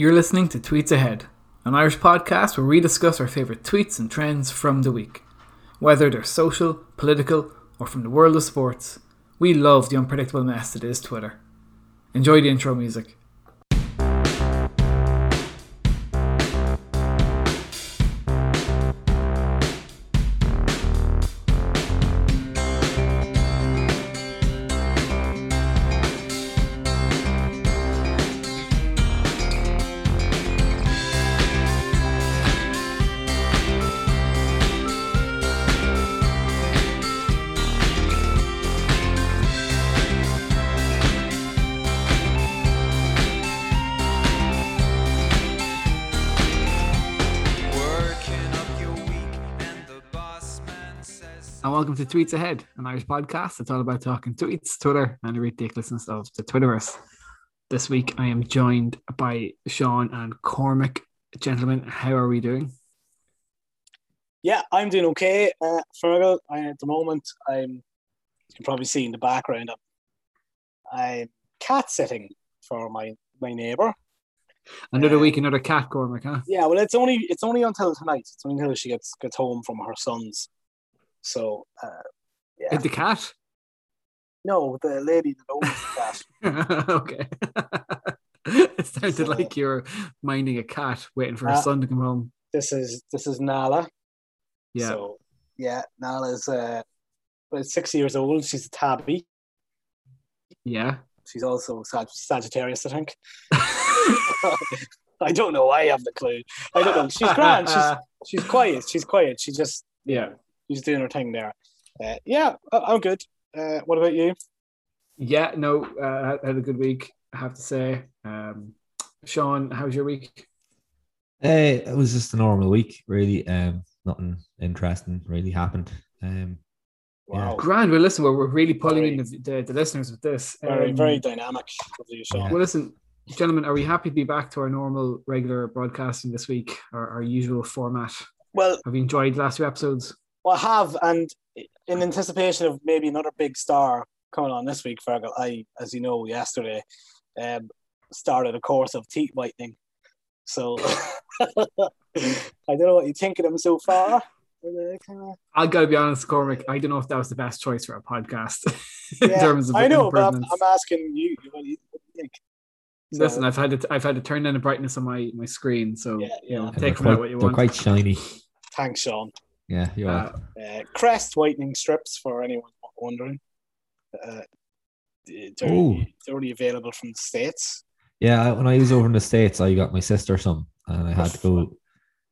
You're listening to Tweets Ahead, an Irish podcast where we discuss our favourite tweets and trends from the week. Whether they're social, political, or from the world of sports, we love the unpredictable mess that is Twitter. Enjoy the intro music. Tweets Ahead, an Irish podcast. It's all about talking tweets, Twitter, and the ridiculousness of the Twitterverse. This week, I am joined by Sean and Cormac. Gentlemen, how are we doing? Yeah, I'm doing okay. Uh, Fergal, I, at the moment, I'm, you can probably see in the background, I'm cat sitting for my, my neighbour. Another Uh, week, another cat, Cormac, huh? Yeah, well, it's only it's only until tonight. It's only until she gets gets home from her son's. So, uh, yeah. The cat? No, the lady that owns the cat. okay. it sounded So- like you're minding a cat waiting for her Uh, son to come home. This is this is Nala. Yeah. So, yeah, Nala's uh, six years old. She's a tabby. yeah. She's also Sag- Sagittarius, I think. I don't know. I have the clue. I don't know. She's grand. She's she's quiet. She's quiet. She just yeah. She's doing her thing there. Uh, yeah, I- I'm good. Uh, what about you? Yeah, no, uh, had a good week, I have to say. Um, Sean, how's your week? Uh, it was just a normal week, really. Um, nothing interesting really happened. Um, Wow, Grand. Well, listen, we're, we're really pulling Very- in the, the, the listeners with this. very Um, very dynamic of you, Sean. Yeah. Well, listen, gentlemen, are we happy to be back to our normal, regular broadcasting this week, our, our usual format? Well, Have you enjoyed the last two episodes? Well, I have, and in anticipation of maybe another big star coming on this week, Fergal, I, as you know, yesterday um, started a course of teeth whitening. So I don't know what you think of them so far. Are they I gotta be honest, Cormac. I don't know if that was the best choice for a podcast in Yeah, terms of I know, but I'm. I'm asking you. What do you, what do you think? So- Listen, I've had to I've had to turn down the brightness on my my screen, so Yeah, you know, take from that quite, what you want. they're quite shiny. Thanks, Sean. Yeah, you're Uh. Uh, crest whitening strips for anyone wondering. Uh, they're, Ooh. they're only available from the states. Yeah, when I was over in the states, I got my sister some, and I had to go.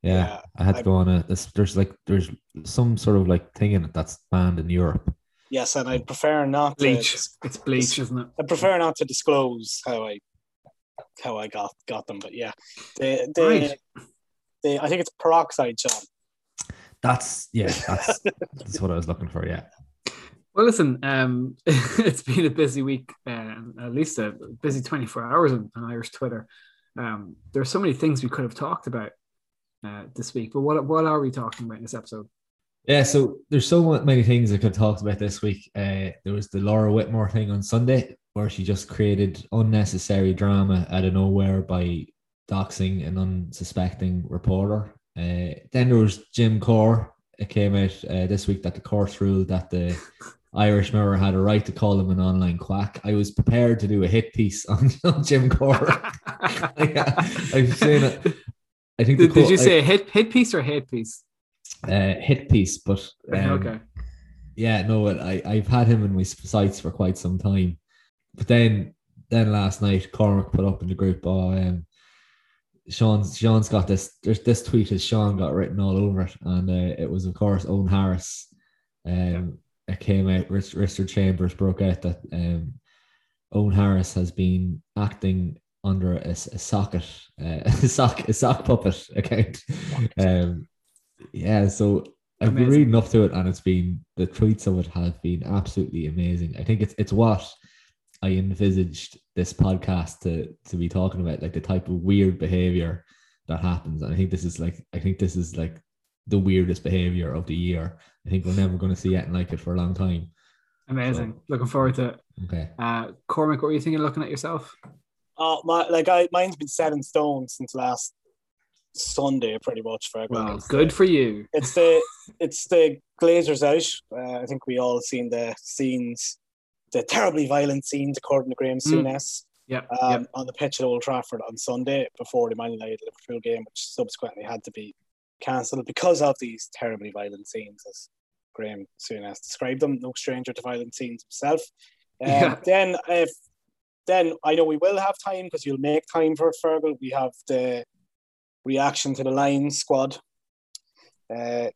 Yeah, Yeah, I had to I- go on a. This, there's like there's some sort of like thing in it that's banned in Europe. Yes, and I prefer not bleach. to. It's bleach, isn't it? I prefer not to disclose how I how I got got them, but yeah, they they, Right. they I think it's peroxide, Sean. That's yeah, that's that's what I was looking for. Yeah, Well, listen, um, it's been a busy week, uh, at least a busy 24 hours on, on Irish Twitter. Um, there's so many things we could have talked about uh, this week, but what what are we talking about in this episode? yeah. So there's so many things I could talk about this week. Uh, there was the Laura Whitmore thing on Sunday, where she just created unnecessary drama out of nowhere by doxing an unsuspecting reporter. Uh, then there was Jim Corr. It came out uh, this week that the court ruled that the Irish Mirror had a right to call him an online quack. I was prepared to do a hit piece on, on Jim Corr. yeah, I've seen it. I think the Did, did you I- say a hit hit piece or hate piece? uh, hit piece, but um, okay. yeah, no, I I've had him in my sights for quite some time, but then then last night Cormac put up in the group, oh, um, Sean's Sean's got this. There's this tweet has Sean got written all over it, and uh, it was of course Eoghan Harris. Um, it came out. Rich- Richard Chambers broke out that um, Eoghan Harris has been acting under a, a socket, uh, a sock, a sock puppet account. Um, yeah, so I've been reading up to it, and it's been the tweets of it have been absolutely amazing. I think it's it's what I envisaged this podcast to to be talking about, like the type of weird behavior that happens. And I think this is like I think this is like the weirdest behavior of the year. I think we're never going to see anything like it for a long time. Amazing. Looking forward to it. Okay. Uh, Cormac, what were you thinking looking at yourself? Uh, my, like I, mine's been set in stone since last Sunday, pretty much. For Well, it's good the, for you. it's the it's the Glazers out. Uh, I think we all seen the scenes, the terribly violent scenes according to Graham Mm. Souness Yep. um, yep. on the pitch at Old Trafford on Sunday before the Man United Liverpool game, which subsequently had to be cancelled because of these terribly violent scenes, as Graham Souness described them. No stranger to violent scenes himself. Um, Yeah. Then, if then I know we will have time because you'll make time for it, Fergal. We have the reaction to the Lions squad. Uh,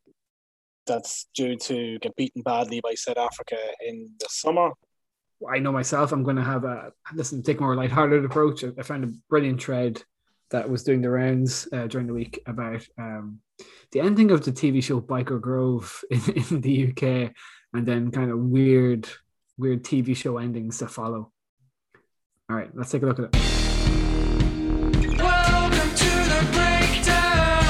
that's due to get beaten badly by South Africa in the summer. I know myself. I'm going to have a listen. Take a more lighthearted approach. I I found a brilliant thread that was doing the rounds uh, during the week about um, the ending of the TV show Byker Grove in, in the UK, and then kind of weird, weird TV show endings to follow. All right, let's take a look at it. Welcome to the breakdown.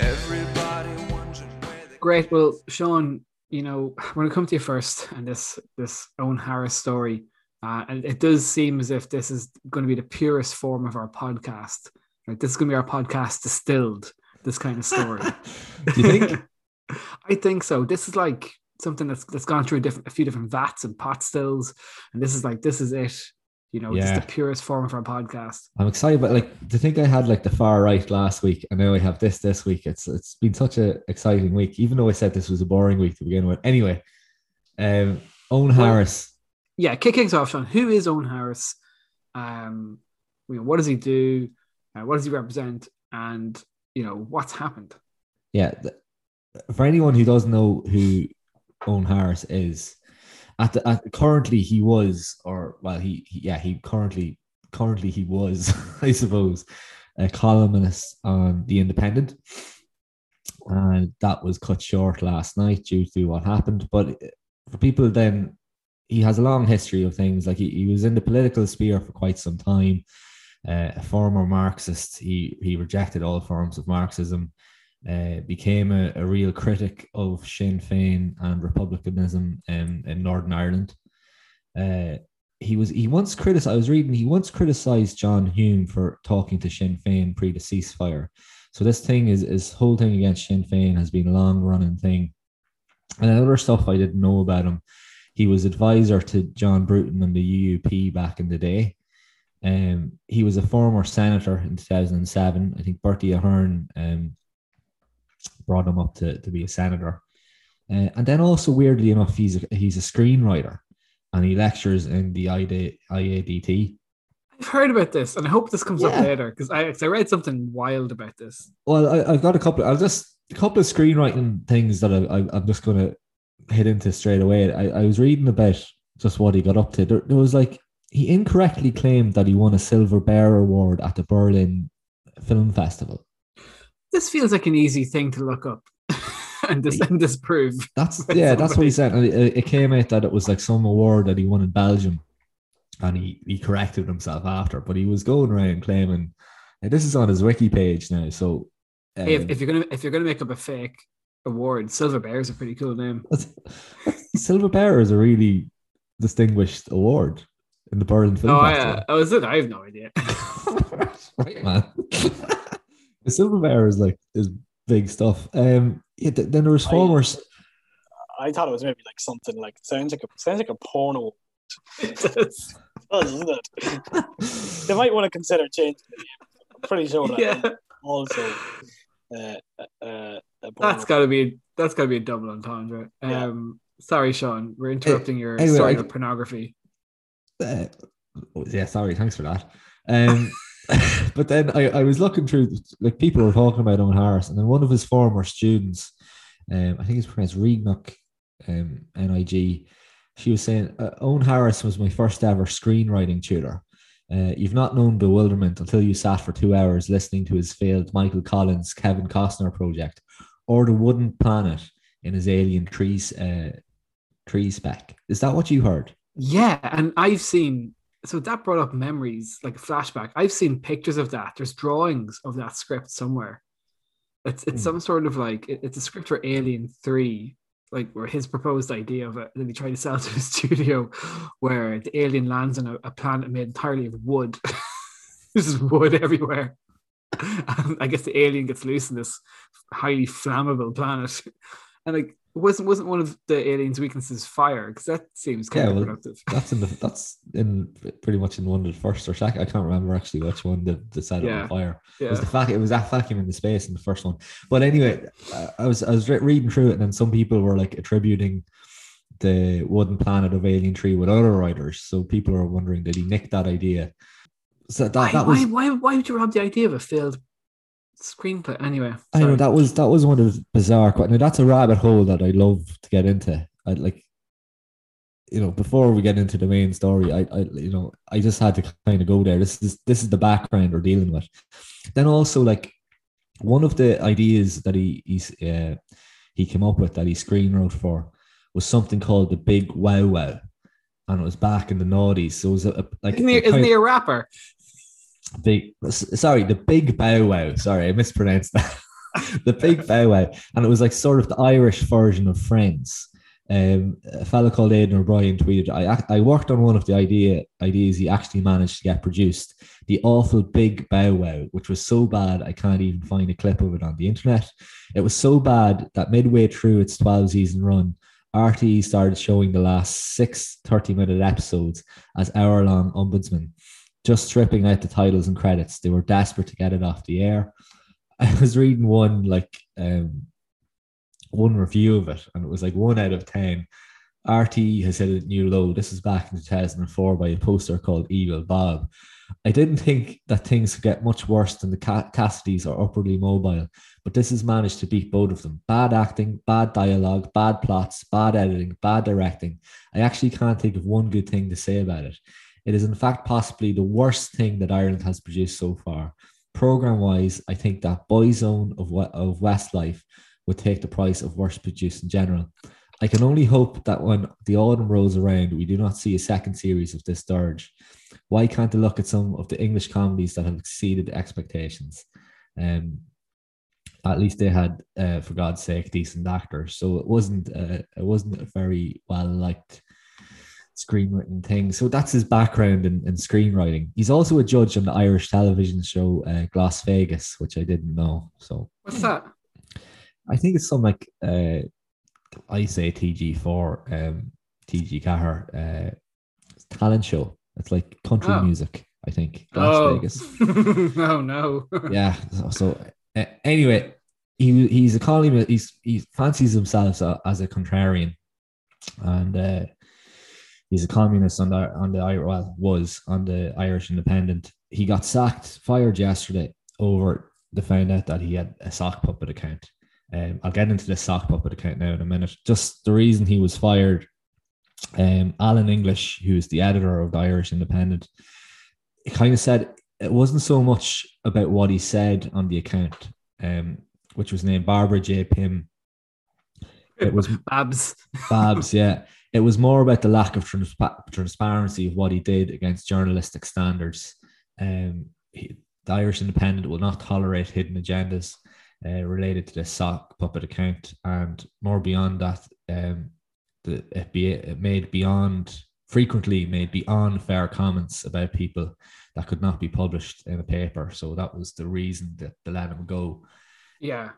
Everybody wondering where they Great. Well, Sean, you know, I'm going to come to you first, and this this Eoghan Harris story, uh, and it does seem as if this is going to be the purest form of our podcast. Like this is going to be our podcast distilled. This kind of story. Do you think? I think so. This is like something that's that's gone through a different, a few different vats and pot stills, and this is like this is it. You know, Yeah. just the purest form of our podcast. I'm excited, but like to think I had like the far right last week, and now I have this this week. It's it's been such a exciting week, even though I said this was a boring week to begin with. Anyway, um, Eoghan Harris. yeah, kick kicks off, Sean. Who is Eoghan Harris? Um, you know, what does he do? Uh, what does he represent? And you know, what's happened? Yeah, th- for anyone who doesn't know who Eoghan Harris is, at the at currently he was, or well, he, he yeah he currently currently he was, I suppose, a columnist on the Independent, and that was cut short last night due to what happened. But for people then, he has a long history of things like he, he was in the political sphere for quite some time. Uh, a former Marxist, he he rejected all forms of Marxism uh, became a, a real critic of Sinn Féin and republicanism in, in Northern Ireland. Uh, he was he once criticized. I was reading he once criticized John Hume for talking to Sinn Féin pre the ceasefire. So this thing is is whole thing against Sinn Féin has been a long running thing. And other stuff I didn't know about him. He was advisor to John Bruton and the UUP back in the day. Um, he was a former senator in 2007. I think Bertie Ahern um, brought him up to, to be a senator. Uh, and then also weirdly enough, he's a, he's a screenwriter and he lectures in the IADT. I've heard about this, and I hope this comes Yeah. up later because I, I read something wild about this. Well, I, I've got a couple. I'll just a couple of screenwriting things that I, I, I'm just going to hit into straight away. I, I was reading about just what he got up to. There, there was like he incorrectly claimed that he won a Silver Bear Award at the Berlin Film Festival. This feels like an easy thing to look up and, dis- and disprove. That's yeah, that's what he said. And it, it came out that it was like some award that he won in Belgium, and he he corrected himself after. But he was going around claiming, and this is on his wiki page now. So um, Hey, if, if you're gonna if you're gonna make up a fake award, Silver Bear is a pretty cool name. Silver Bear is a really distinguished award in the Berlin Film Oh, uh, oh, is it? I have no idea. right, man. The Silver Bear is like is big stuff. Um, yeah, th- then there was I- former. I thought it was maybe like something like sounds like a sounds like a porno, It does. doesn't it? they might want to consider changing the name. I'm pretty sure that yeah, also uh, uh, a porno. that's gotta be that's gotta be a double entendre. Yeah. Um, sorry, Sean, we're interrupting your anyway, story I- of pornography. Uh, oh, yeah, sorry, thanks for that. Um, but then I, I was looking through, like people were talking about Eoghan Harris, and then one of his former students, um, I think it's pronounced Regnok, um, N-I-G, she was saying, uh, Eoghan Harris was my first ever screenwriting tutor. Uh, you've not known bewilderment until you sat for two hours listening to his failed Michael Collins, Kevin Costner project, or the Wooden Planet in his Alien Trees, uh, tree spec. Is that what you heard? Yeah, and I've seen so that brought up memories like a flashback. I've seen pictures of that. There's drawings of that script somewhere. It's it's Hmm. some sort of like it- it's a script for Alien Three, like where his proposed idea of it that he tried to sell to a studio, where the alien lands on a, a planet made entirely of wood. This is wood everywhere. And I guess the alien gets loose in this highly flammable planet, and like wasn't wasn't one of the aliens' weaknesses fire because that seems Yeah, well. That's in the that's in pretty much in one of the first or second. I can't remember actually which one the that set it Yeah. on fire. It yeah, was the fact it was that vacuum in the space in the first one. But anyway, I was I was re- reading through it, and then some people were like attributing the wooden planet of Alien Three with other writers. So people are wondering did he nick that idea? So that why, that was why, why, why would you rob the idea of a failed screenplay? Anyway, I know that was that was one of the bizarre. Now that's a rabbit hole that I love to get into. I like, you know, before we get into the main story, I, I, you know, I just had to kind of go there. This is this is the background we're dealing with. Then also like one of the ideas that he he's uh, he came up with that he screen wrote for was something called the Big Wow Wow, and it was back in the noughties. So it was a, a- like isn't he, isn't he a rapper? Big s- sorry the big bow wow. Sorry i mispronounced that. The big bow wow. And it was like sort of the irish version of friends. Um a fellow called Aidan O'Brien tweeted I I worked on one of the idea ideas he actually managed to get produced the awful big bow wow which was so bad I can't even find a clip of it on the internet. It was so bad that midway through its 12 season run RTE started showing the last six 30 minute episodes as hour long ombudsman just stripping out the titles and credits. They were desperate to get it off the air. I was reading one like um one review of it, and it was like one out of ten. RT has hit a new low. This is back in 2004 by a poster called Evil Bob. I didn't think that things could get much worse than the Ca- Cassidys or Upwardly Mobile, but this has managed to beat both of them. Bad acting, bad dialogue, bad plots, bad editing, bad directing. I actually can't think of one good thing to say about it. It is, in fact, possibly the worst thing that Ireland has produced so far. Program wise, I think that Boyzone of, We- of Westlife would take the price of worst produced in general. I can only hope that when the autumn rolls around, we do not see a second series of this dirge. Why can't I look at some of the English comedies that have exceeded expectations? Um, at least they had, uh, for God's sake, decent actors. So it wasn't, uh, it wasn't a very well liked screenwritten thing. So that's his background in, in screenwriting. He's also a judge on the Irish television show uh, Las Vegas, which I didn't know. So What's that? I think it's some like uh, I say TG4, um, TG Ceathair uh, talent show. It's like country Oh. music. I think Las oh. Vegas. no, no. Yeah. So, so uh, anyway, he he's a columnist. He's he fancies himself a- as a contrarian, and uh, he's a communist on the on the well was on the Irish Independent. He got sacked, fired yesterday over the found out that he had a sock puppet account. Um, I'll get into the sock puppet account now in a minute. Just the reason he was fired. Um, Alan English, who's the editor of the Irish Independent, he kind of said it wasn't so much about what he said on the account, um, which was named Barbara J. Pym. It was Babs. Babs, yeah. It was more about the lack of transpa- transparency of what he did against journalistic standards. Um, he, the Irish Independent will not tolerate hidden agendas uh, related to the sock puppet account, and more beyond that, um, the, it, be, it made beyond frequently made beyond fair comments about people that could not be published in a paper. So that was the reason that they let him go. Yeah.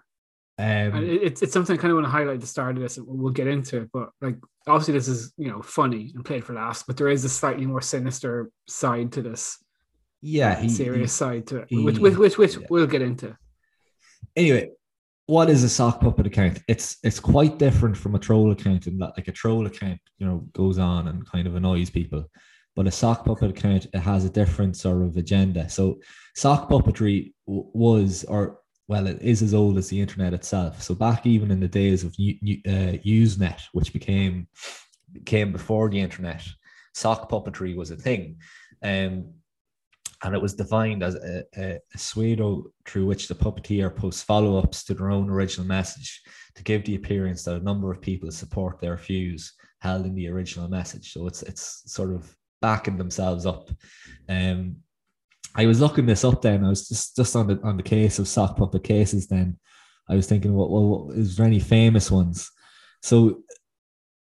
And Um, it- it's, it's something I kind of want to highlight at the start of this, we'll get into it. But like, obviously, this is you know funny and played for laughs, but there is a slightly more sinister side to this, yeah, he, serious he- side to it, he- which which which, which yeah. we'll get into. anyway, what is a sock puppet account? It's it's quite different from a troll account in that like a troll account, you know, goes on and kind of annoys people. But a sock puppet account, it has a different sort of agenda. So sock puppetry w- was, or well, it is as old as the internet itself. So back even in the days of uh, Usenet, which became came before the internet, sock puppetry was a thing. Um, and it was defined as a, a, a pseudo through which the puppeteer posts follow-ups to their own original message to give the appearance that a number of people support their views held in the original message. So it's it's sort of backing themselves up. Um, I was looking this up then. I was just just on the on the case of sock puppet cases. Then I was thinking, well, well is there any famous ones? So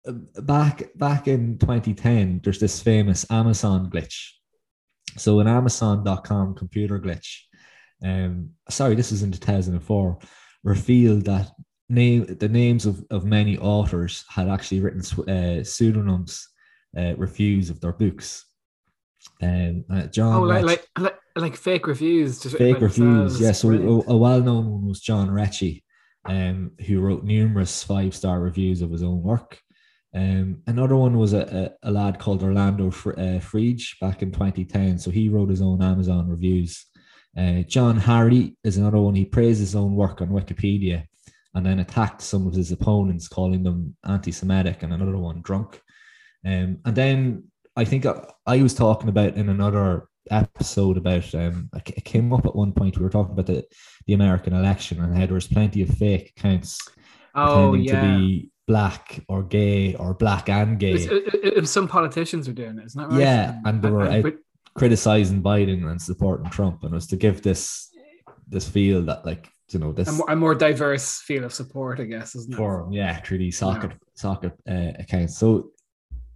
uh, back back in 2010, there's this famous Amazon glitch. So an Amazon.com computer glitch. Um, sorry, this was in 2004. Revealed that name the names of, of many authors had actually written uh, pseudonyms, uh, reviews of their books. Um, uh, John Oh, like, like like like fake reviews. Just fake reviews. Yes. Yeah, so a, a well-known one was John Rechy, um, who wrote numerous five-star reviews of his own work. Um, another one was a, a, a lad called Orlando Fr- uh, Frege back in 2010. So he wrote his own Amazon reviews. Uh, Johann Hari is another one. He praised his own work on Wikipedia and then attacked some of his opponents, calling them anti-Semitic, and another one drunk. Um, and then I think I, I was talking about in another episode about um, it it came up at one point. We were talking about the, the American election and how there was plenty of fake accounts Oh pretending yeah. to be black or gay or black and gay, it- it- it- some politicians were doing it, isn't that right? Yeah, and they were out- but- criticizing Biden and supporting Trump, and it was to give this this feel that like you know this a, more, a more diverse feel of support, I guess, isn't it? forum, yeah, through these socket socket uh, accounts. So,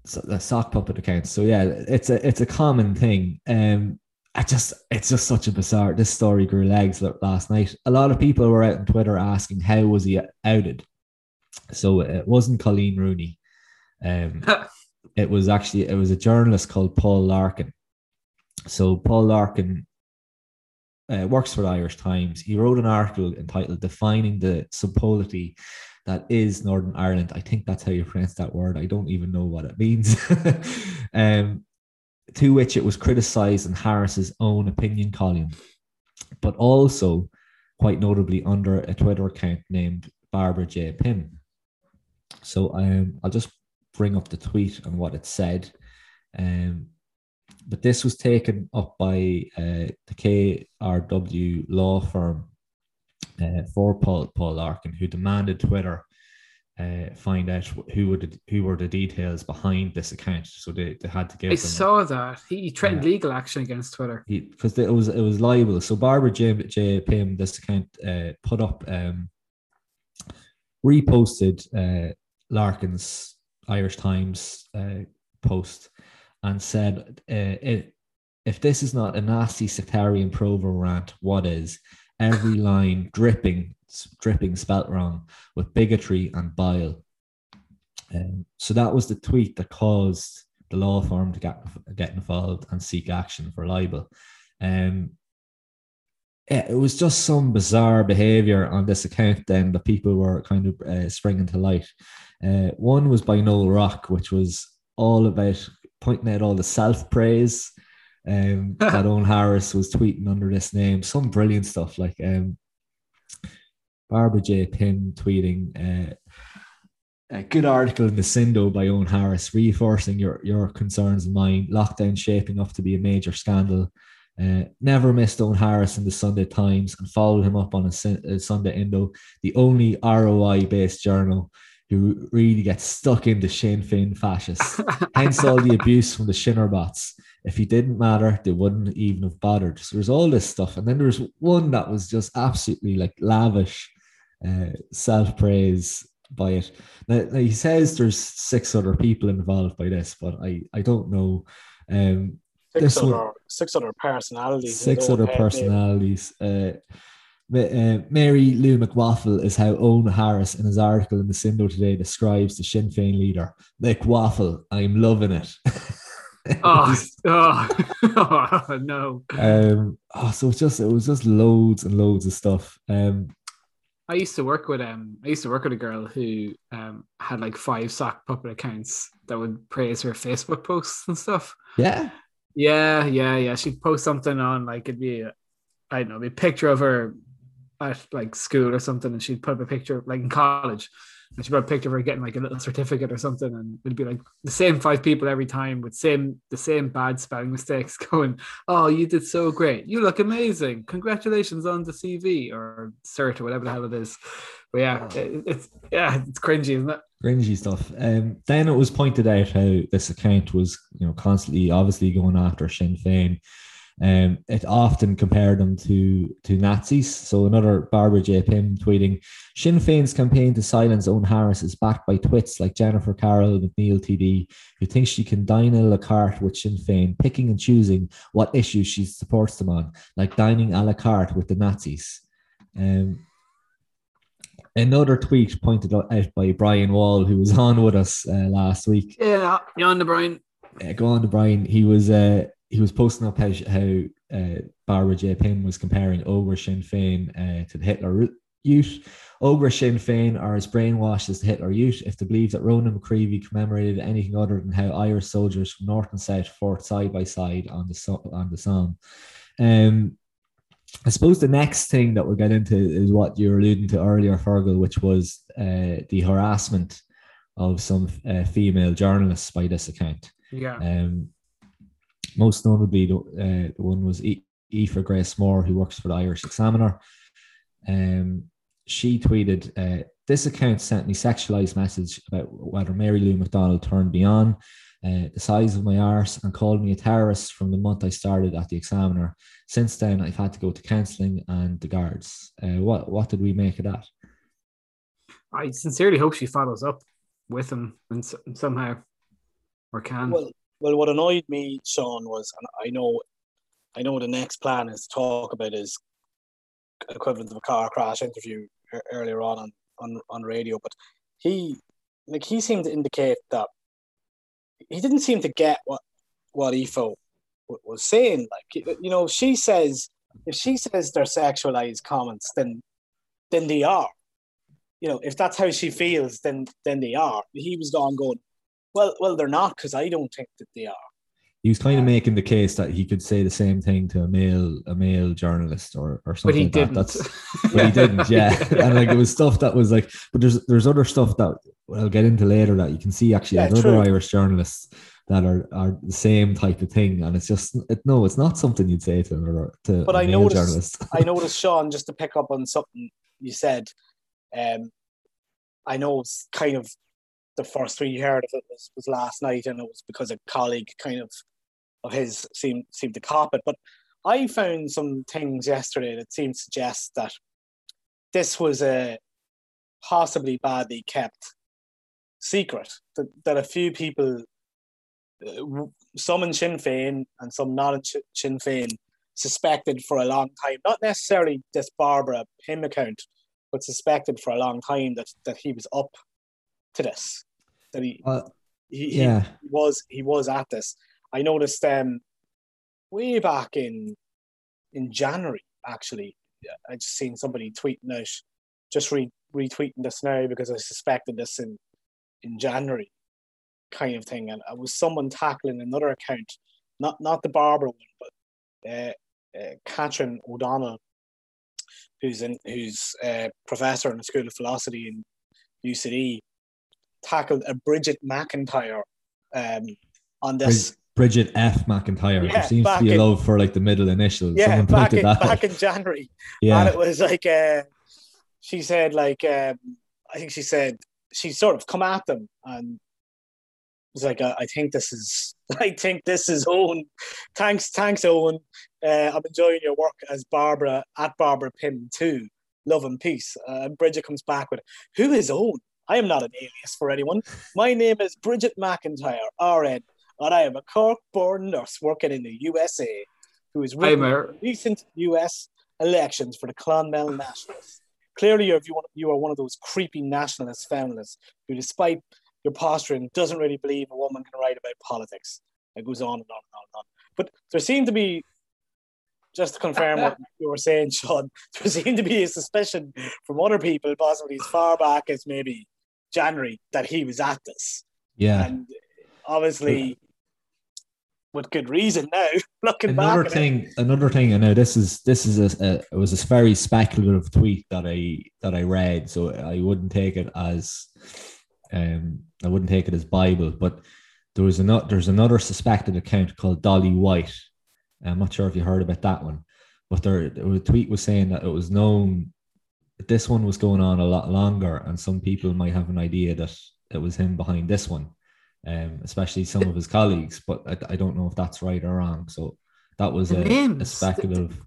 so the sock puppet accounts. So yeah, it's a it's a common thing. Um, I just it's just such a bizarre. This story grew legs last night. A lot of people were out on Twitter asking how was he outed. So it wasn't Coleen Rooney. Um, it was actually it was a journalist called Paul Larkin. So Paul Larkin uh, works for the Irish Times. He wrote an article entitled "Defining the Subpolity That Is Northern Ireland." I think that's how you pronounce that word. I don't even know what it means. um, to which it was criticised in Harris's own opinion column, but also quite notably under a Twitter account named Barbara J. Pym. So um, I'll just bring up the tweet and what it said. Um, but this was taken up by uh, the KRW law firm uh, for Paul, Paul Larkin, who demanded Twitter uh, find out who were the, who were the details behind this account. So they, they had to give I saw that he threatened legal action against Twitter. because it was it was libel. So Barbara J. J. Pym, this account, uh, put up um, reposted uh, Larkin's Irish Times uh, post and said, uh, it, "If this is not a nasty sectarian provo rant, what is? Every line dripping, dripping, spelt wrong, with bigotry and bile." Um, so that was the tweet that caused the law firm to get get involved and seek action for libel. Um, yeah, it was just some bizarre behavior on this account then that people were kind of uh, springing to light. Uh, one was by Noel Rock, which was all about pointing out all the self praise um, that Eoghan Harris was tweeting under this name. Some brilliant stuff like um, Barbara J. Pym tweeting. Uh, a good article in the Sindo by Eoghan Harris, reinforcing your, your concerns and mine. Lockdown shaping up to be a major scandal. Uh, never missed Eoghan Harris in the Sunday Times and followed him up on a, a Sunday Indo, the only ROI based journal who really gets stuck into Sinn Féin fascists. Hence all the abuse from the Shinnerbots. If he didn't matter, they wouldn't even have bothered. So there's all this stuff. And then there was one that was just absolutely like lavish uh, self praise by it. Now, now, he says there's six other people involved by this, but I, I don't know. Um, Six This one- other, six other personalities. six other personalities. Uh, uh, Mary Lou McWaffle is how Eoghan Harris, in his article in the Sindo today, describes the Sinn Féin leader. McWaffle, I'm loving it. Oh, oh, oh, no. um, oh, so it's just it was just loads and loads of stuff. Um, I used to work with um I used to work with a girl who um had like five sock puppet accounts that would praise her Facebook posts and stuff. yeah, Yeah, yeah, yeah. She'd post something on like it'd be a, I don't know, be a picture of her at like school or something, and she'd put up a picture like in college, and she up a picture of her getting like a little certificate or something, and it'd be like the same five people every time with same the same bad spelling mistakes, going, "Oh, you did so great! You look amazing! Congratulations on the CV or cert or whatever the hell it is." But yeah, it, it's yeah, it's cringy, isn't it? cringy stuff. Um, then it was pointed out how this account was, you know, constantly, obviously going after Sinn Féin. Um, it often compared them to to Nazis. So another Barbara J. Pym tweeting, Sinn Féin's campaign to silence Eoghan Harris is backed by twits like Jennifer Carroll MacNeill TD, who thinks she can dine a la carte with Sinn Féin, picking and choosing what issues she supports them on, like dining a la carte with the Nazis. Um, another tweet pointed out by Brian Wall, who was on with us uh, last week. Yeah, you're on the Brian. Uh, go on to Brian. He was uh, he was posting up how, how uh, Barbara J. Pym was comparing Ógra Sinn Féin uh, to the Hitler Youth. Ógra Sinn Féin are as brainwashed as the Hitler Youth if they believe that Ronan McGreevy commemorated anything other than how Irish soldiers from North and South fought side by side on the on the Somme. Um, I suppose the next thing that we'll get into is what you were alluding to earlier, Fergal, which was uh, the harassment of some uh, female journalists by this account. Yeah. Um, most notably, the, uh, the one was e- Aoife Grace Moore, who works for the Irish Examiner. Um, she tweeted, uh, "This account sent me sexualized message about whether Mary Lou McDonald turned me on, uh, the size of my arse, and called me a terrorist from the month I started at the Examiner. Since then, I've had to go to counselling and the guards. Uh, what what did we make of that? I sincerely hope she follows up with him and somehow or can. Well, well, what annoyed me, Sean, was, and I know, I know the next plan is to talk about his equivalent of a car crash interview earlier on on, on on radio, but he, like, he seemed to indicate that he didn't seem to get what what w- was saying. Like, you know, she says if she says they're sexualized comments, then then they are. You know, if that's how she feels, then then they are. He was gone going, well, well, they're not because I don't think that they are. He was kind of making the case that he could say the same thing to a male a male journalist or or something. but he like didn't. that. That's but he didn't, yeah. and like it was stuff that was like, but there's there's other stuff that I'll get into later that you can see actually Yeah, other. Irish journalists that are are the same type of thing, and it's just it, no, it's not something you'd say to or to But a I male noticed- journalist. I noticed, Sean, just to pick up on something you said. Um, I know it's kind of the first we heard of it was, was last night, and it was because a colleague kind of of his seemed seemed to cop it. But I found some things yesterday that seemed to suggest that this was a possibly badly kept secret. That that a few people, uh, some in Sinn Féin and some not in Sinn Féin, suspected for a long time, not necessarily this Barbara Pym account, but suspected for a long time that that he was up to this. That he Uh, he, he yeah, was he was at this. I noticed um way back in in January actually. I just seen somebody tweeting out, just re- retweeting this now because I suspected this in in January, kind of thing. And it was someone tackling another account, not not the Barbara one, but uh, uh, Katherine O'Donnell, who's in who's a professor in the School of Philosophy in UCD, tackled a Bridget McIntyre um, on this. Bridget F. McIntyre. Yeah, there seems to be a in- love for like the middle initials. Yeah, Someone back in, that back in January, yeah, and it was like uh, she said, like um, I think she said she sort of come at them and was like, uh, I think this is, I think this is Owen. Thanks, thanks, Owen. Uh, I'm enjoying your work as Barbara at Barbara Pym too. Love and peace. Uh, and Bridget comes back with, Who is Owen? I am not an alias for anyone. My name is Bridget McIntyre, RN, and I am a Cork-born nurse working in the USA who is written recent US elections for the Clonmel Nationalists. Clearly, you're, you, you are one of those creepy nationalist feminists who, despite your posturing, doesn't really believe a woman can write about politics. It goes on and on and on and on. But there seemed to be, just to confirm what you were saying, Sean, there seemed to be a suspicion from other people, possibly as far back as maybe January, that he was at this. yeah. And obviously, with good reason now, looking another back. at it. thing another thing i know this is this is a, a it was a very speculative tweet that i that i read so i wouldn't take it as um i wouldn't take it as bible but there was another there's another suspected account called dolly white i'm not sure if you heard about that one but there, a tweet was saying that it was known this one was going on a lot longer and some people might have an idea that it was him behind this one um, especially some of his colleagues. But I, I don't know if that's right or wrong. So that was The a, a names, speculative.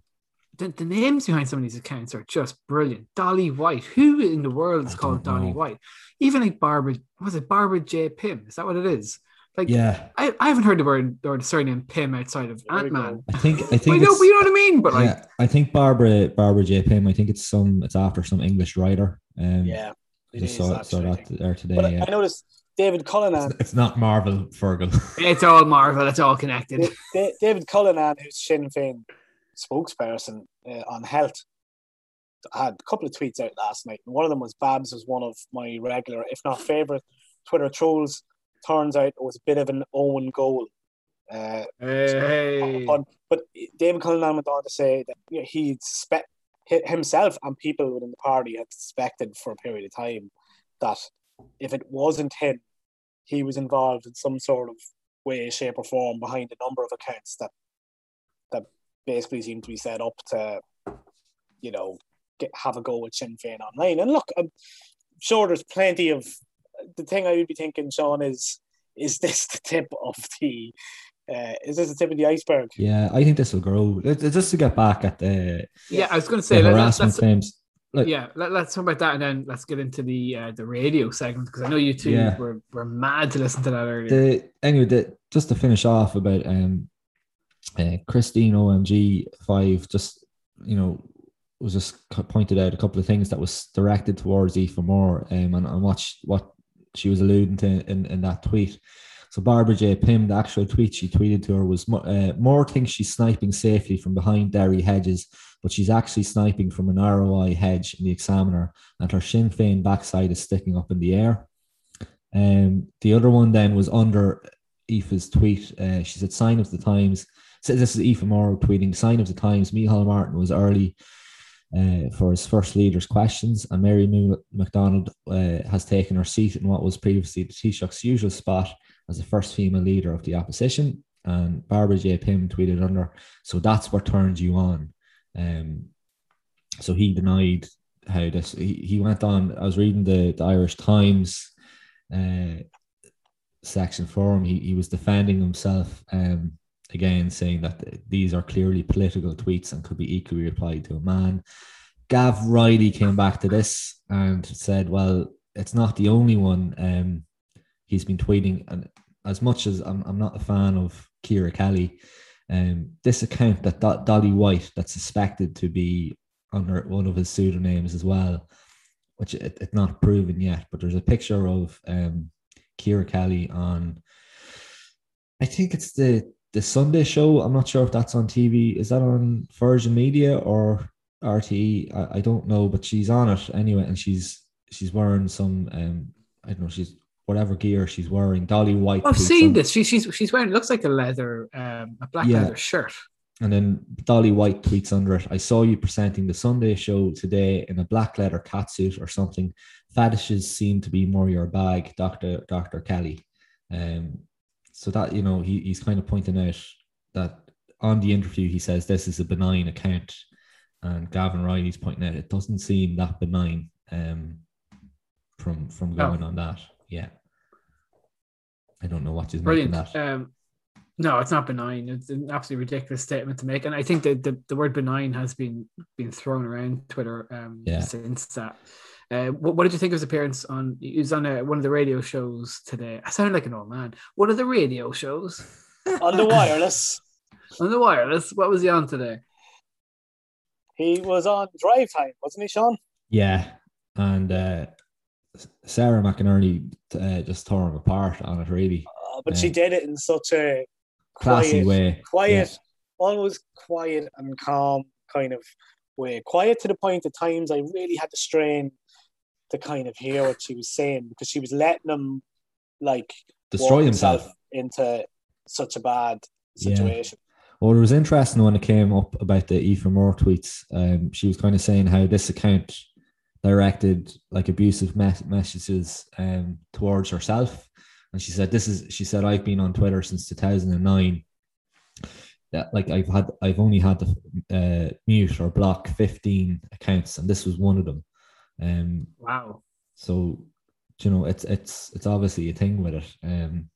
The, the names behind some of these accounts are just brilliant. Dolly White. Who in the world is I called Dolly know. White? Even like Barbara, was it Barbara J. Pym? Is that what it is? Like, Yeah, I, I haven't heard the word or the surname Pym outside of Ant Man. go. I think I I think know, but you know what I mean. But like, I think Barbara Barbara J Pym. I think it's some. It's after some English writer. Um, Yeah, I just saw, saw that there today. But I- yeah. I noticed David Cullinane. It's, it's not Marvel, Fergal. it's all Marvel. It's all connected. Da- Da- David Cullinane, who's Sinn Féin spokesperson uh, on health, I had a couple of tweets out last night. And one of them was Babs was one of my regular, if not favorite, Twitter trolls. Turns out it was a bit of an own goal. Uh, Hey, on- but David Cullinane went on to say that you know, he suspect hi- himself and people within the party had suspected for a period of time that if it wasn't him, he was involved in some sort of way, shape, or form behind a number of accounts that that basically seem to be set up to, you know, get have a go with Sinn Féin online. And look, I'm sure there's plenty of the thing I would be thinking, Sean, is is this the tip of the uh, is this the tip of the iceberg? yeah, I think this will grow. Let- let- Just to get back at the, yeah, I was going to say let, us harassment let's, claims. Like, yeah, let, let's talk about that, and then let's get into the uh, the radio segment because I know you two Yeah. were, were mad to listen to that earlier. the anyway, the, just to finish off about um, uh, Christine OMG five, just you know, was just pointed out a couple of things that was directed towards Aoife Moore, um, and, and what she, what she was alluding to in, in that tweet. So Barbara J. Pym, the actual tweet she tweeted to her was, "Mo- uh, "Moore thinks she's sniping safely from behind Derry hedges, but she's actually sniping from an ROI hedge in the Examiner, and her Sinn Féin backside is sticking up in the air." Um, the other one then was under Aoife's tweet. Uh, she said, "Sign of the times." So this is Aoife Moore tweeting, "Sign of the times." Micheál Martin was early uh, for his first leaders' questions, and Mary Mo- McDonald uh, has taken her seat in what was previously the Taoiseach's usual spot as the first female leader of the opposition. And Barbara J. Pym tweeted under, "So that's what turned you on." Um, so he denied how this. He, he went on. I was reading the, the Irish Times uh, section for him. He, he was defending himself um, again, saying that th- these are clearly political tweets and could be equally applied to a man. Gav Reilly came back to this and said, "Well, it's not the only one." Um, he's been tweeting, and as much as I'm, I'm not a fan of Ciara Kelly, um, this account that Do- Dolly White, that's suspected to be under one of his pseudonyms as well, which it, it's not proven yet, but there's a picture of um, Ciara Kelly on, I think it's the the Sunday show. I'm not sure if that's on TV. Is that on Virgin Media or RTE? I, I don't know, but she's on it anyway, and she's she's wearing some um I don't know she's whatever gear she's wearing. Dolly White. I've seen on- this. She, she's she's wearing It looks like a leather, um, a black Yeah. leather shirt. And then Dolly White tweets under it, I saw you presenting the Sunday show today in a black leather catsuit or something. Fetishes seem to be more your bag, Dr. Dr. Kelly. Um, so that, you know, he, he's kind of pointing out that on the interview, he says this is a benign account. And Gavan Reilly's pointing out it doesn't seem that benign um, from from Oh. going on that. Yeah. I don't know what make Brilliant. that. Um, no, it's not benign. It's an absolutely ridiculous statement to make, and I think that the, the word benign has been been thrown around Twitter um, Yeah. since that. Uh, what, what did you think of his appearance on? He was on a, one of the radio shows today. I sound like an old man. One of the radio shows On the wireless, on the wireless. What was he on today? he was on drive time, wasn't he, Sean? Yeah, and uh, Sarah McInerney uh, just tore him apart on it. Really Uh, but she did it in such a classy quiet, way. quiet, always quiet and calm kind of way. Quiet to the point at times I really had to strain to kind of hear what she was saying because she was letting him like Destroy himself. into such a bad Yeah. situation. Well, it was interesting when it came up about the Aoife Moore tweets. Um, she was kind of saying how this account directed like abusive mes- messages um, towards herself, and she said, "This is." She said, "I've been on Twitter since 2009. That like I've had, I've only had to uh, mute or block 15 accounts, and this was one of them." Um, Wow. so you know, it's it's it's obviously a thing with it. Um,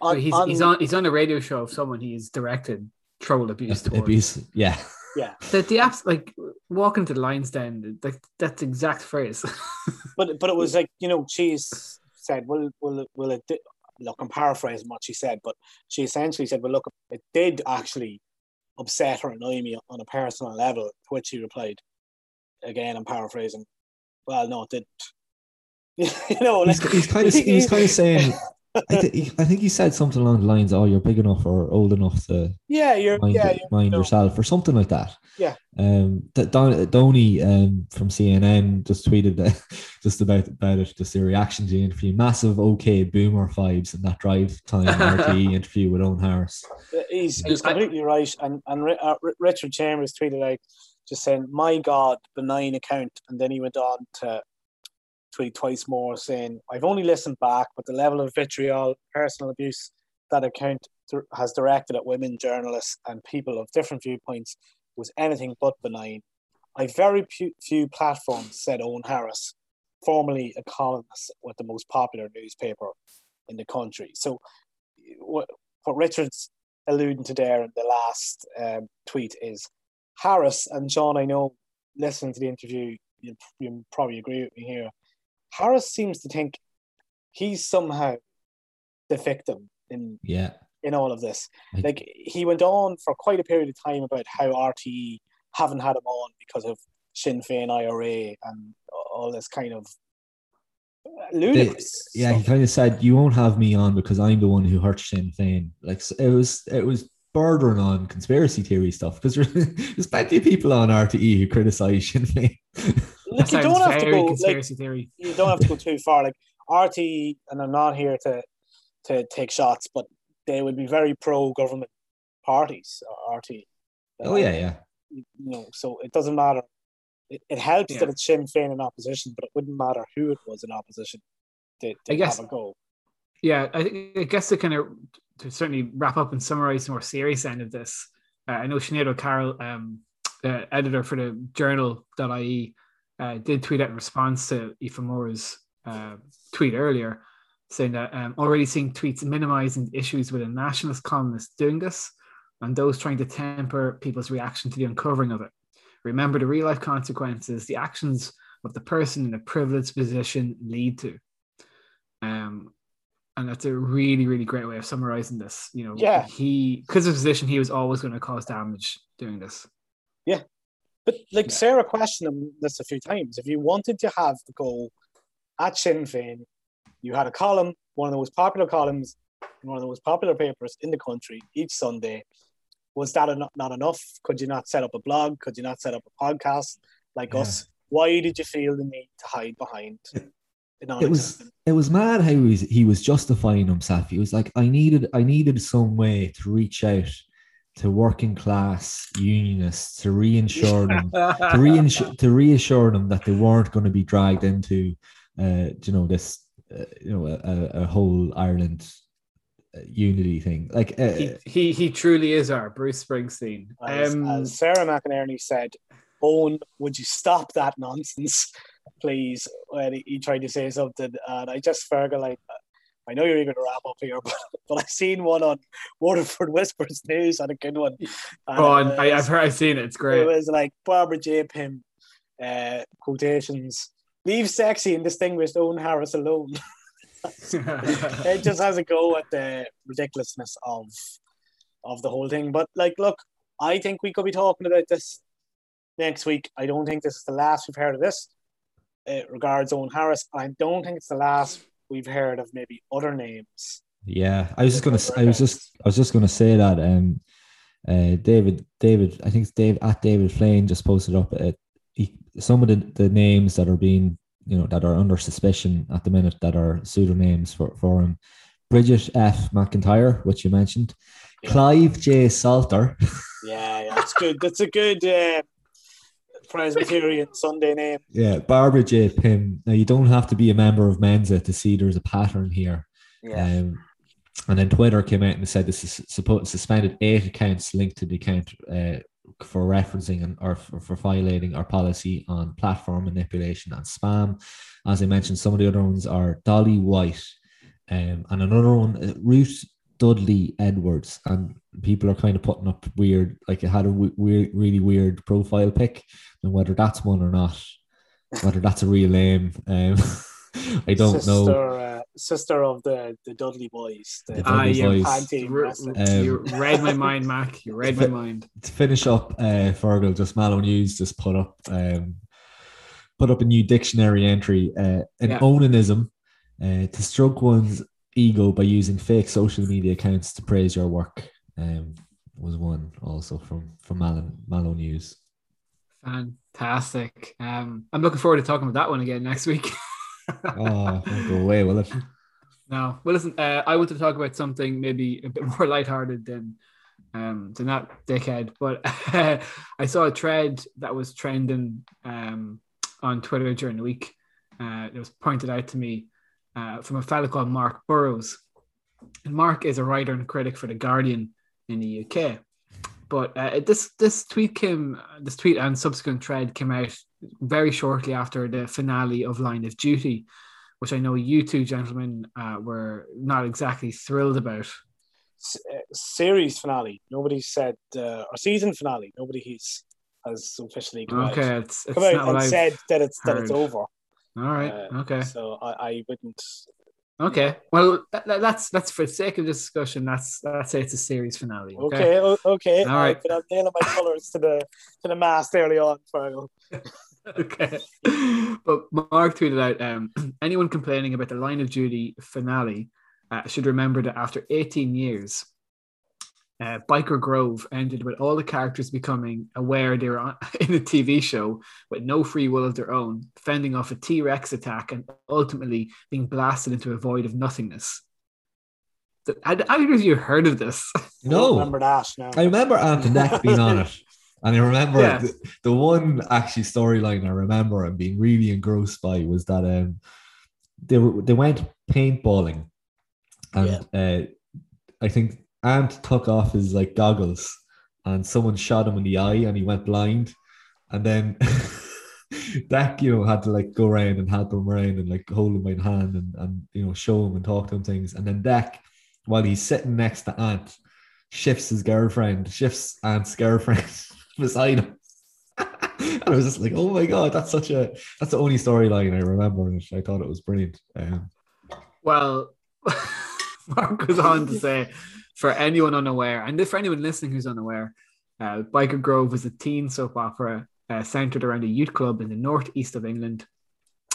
So he's, he's on he's on a radio show of someone he's directed troll abuse. towards. abuse. Yeah, Yeah. The, the apps like walking to the lines den, like that's the exact phrase. But but it was like you know she's said, well, will will it? di- Look, I'm paraphrasing what she said, but she essentially said, well, look, it did actually upset or annoy me on a personal level. To which he replied, again, I'm paraphrasing. Well, no, it didn't. you know, he's, like, he's kind of he's kind of saying. I, th- I think he said something along the lines, "Oh, you're big enough or old enough to yeah, you're mind, yeah, you're, mind no. yourself," or something like that. Yeah. Um, D- Don, Donny um, from CNN just tweeted that, just about about it, just the reaction to the interview. Massive OK Boomer vibes in that drive time RTE interview with Eoghan Harris. He's, he's completely right. And and Ri- uh, Ri- Richard Chambers tweeted out just saying, "My God, benign account," and then he went on to tweet twice more saying, "I've only listened back, but the level of vitriol, personal abuse that account has directed at women journalists and people of different viewpoints was anything but benign. I've very few, few platforms," said Eoghan Harris, formerly a columnist with the most popular newspaper in the country. So, what what Richard's alluding to there in the last um, tweet is Harris and John, I know listening to the interview, you, you probably agree with me here. Harris seems to think he's somehow the victim in Yeah, in all of this. Like he went on for quite a period of time about how RTE haven't had him on because of Sinn Féin IRA and all this kind of ludicrous. yeah. He kind of said, "You won't have me on because I'm the one who hurt Sinn Féin." Like it was, it was bordering on conspiracy theory stuff because there's plenty of people on RTE who criticize Sinn Féin. Look, you don't have to very go like theory. you don't have to go too far. Like RTE, and I'm not here to to take shots, but they would be very pro government parties. RTE. Oh yeah, yeah. You know, so it doesn't matter. It, it helps Yeah. that it's Sinn Féin in opposition, but it wouldn't matter who it was in opposition. To, to I guess- have a go. Yeah, I, think- I guess to kind of to certainly wrap up and summarize the more serious end of this. Uh, I know Sinead O'Carroll, um, the editor for the journal.ie, uh, did tweet out in response to Aoife Moore's uh, tweet earlier, saying that um, already seeing tweets minimizing issues with a nationalist columnist doing this and those trying to temper people's reaction to the uncovering of it. Remember the real life consequences the actions of the person in a privileged position lead to. Um, and that's a really, really great way of summarizing this. You know, Yeah. he because of his position, he was always going to cause damage doing this. Yeah. But like Yeah. Sarah questioned him this a few times. If you wanted to have the goal at Sinn Féin, you had a column, one of the most popular columns one of the most popular papers in the country each Sunday. Was that not, not enough? Could you not set up a blog? Could you not set up a podcast like Yeah. us? Why did you feel the need to hide behind a It was non-existent? it was mad how he was he was justifying himself. He was like, I needed I needed some way to reach out to working class unionists to reinsure them to reinsure to reassure them that they weren't going to be dragged into uh you know this uh, you know a, a- a whole Ireland uh, unity thing. Like uh, he, he he truly is our Bruce Springsteen. As, Um, as Sarah McInerney said, Eoghan, would you stop that nonsense, please? When he, he tried to say something, and I just felt like, I know you're eager to wrap up here, but, but I seen one on Waterford Whispers News and a good one. And oh, I, I've heard, I've seen it. It's great. It was like Barbara J. Pym uh, quotations. Leave sexy and distinguished Eoghan Harris alone. it just has a go at the ridiculousness of of the whole thing. But like, look, I think we could be talking about this next week. I don't think this is the last we've heard of this. It regards Eoghan Harris. I don't think it's the last we've heard of maybe other names. Yeah, I was just gonna. I was just. I was just gonna say that. Um, uh, David. David. I think it's Dave at David Flane just posted up. Uh, he, some of the, the names that are being, you know, that are under suspicion at the minute that are pseudonyms for for him. Bridget F. McIntyre, which you mentioned. Yeah. Clive J. Salter. Yeah, yeah, that's good. That's a good uh, Presbyterian Sunday name. Yeah, Barbara J. Pym. Now you don't have to be a member of Mensa to see there's a pattern here. Um, and then Twitter came out and said this is supposed suspended eight accounts linked to the account uh, for referencing and or for, for violating our policy on platform manipulation and spam. As I mentioned, some of the other ones are Dolly White, um, and another one, uh, Ruth Dudley Edwards, and people are kind of putting up weird, like it had a w- weird, really weird profile pic, and whether that's one or not, whether that's a real name, um, I don't sister, know. Uh, sister of the the Dudley boys. The, The Ah, Dudley you, boys. team r- Um, you read my mind, Mac. You read my mind. To finish up, uh, Fergal, just Mallow News just put up, um, put up a new dictionary entry, uh, an Yeah. onanism, uh, to stroke one's ego by using fake social media accounts to praise your work. Um, was one also from from Mallow, Mallow News. Fantastic. Um, I'm looking forward to talking about that one again next week. Oh, won't go away, will it? No, well, listen. Uh, I want to talk about something maybe a bit more lighthearted than um than that dickhead. But I saw a thread that was trending um on Twitter during the week. Uh, it was pointed out to me uh, from a fellow called Mark Burrows. And Mark is a writer and critic for the Guardian in the UK. But uh, this this tweet came, this tweet and subsequent thread came out very shortly after the finale of Line of Duty, which I know you two gentlemen uh, were not exactly thrilled about. S- uh, series finale. Nobody said uh, or season finale. Nobody has has officially come Okay, out, it's, it's come out and I've. said that it's that it's over. All right, Uh, okay, So I, I wouldn't. okay. Well, that, that- that's that's for the sake of discussion. That's let's say it's a series finale. Okay, o- okay. All right. But I'm nailing my colours to the to the mast early on, Fergal. okay. But Mark tweeted out um, anyone complaining about the Line of Duty finale uh, should remember that after 18 years, uh, Byker Grove ended with all the characters becoming aware they were on, in a TV show with no free will of their own, fending off a T Rex attack and ultimately being blasted into a void of nothingness. Th- Had either of you heard of this? No, I No, remember that now. I remember Ant and Dec being on it. And I remember Yeah. the, the one actually storyline I remember and being really engrossed by was that um they were, they went paintballing and uh, I think Ant took off his like goggles. And someone shot him in the eye and he went blind. And then Dec you know had to like go around and help him around and like hold him by the hand and, and you know show him and talk to him things. And then Dec while he's sitting next to Ant shifts his girlfriend shifts Ant's girlfriend beside him. And I was just like oh my god that's such a that's the only storyline I remember and I thought it was brilliant. Um, Well, Mark goes on to say, for anyone unaware, and for anyone listening who's unaware, uh, Byker Grove was a teen soap opera uh, centered around a youth club in the northeast of England.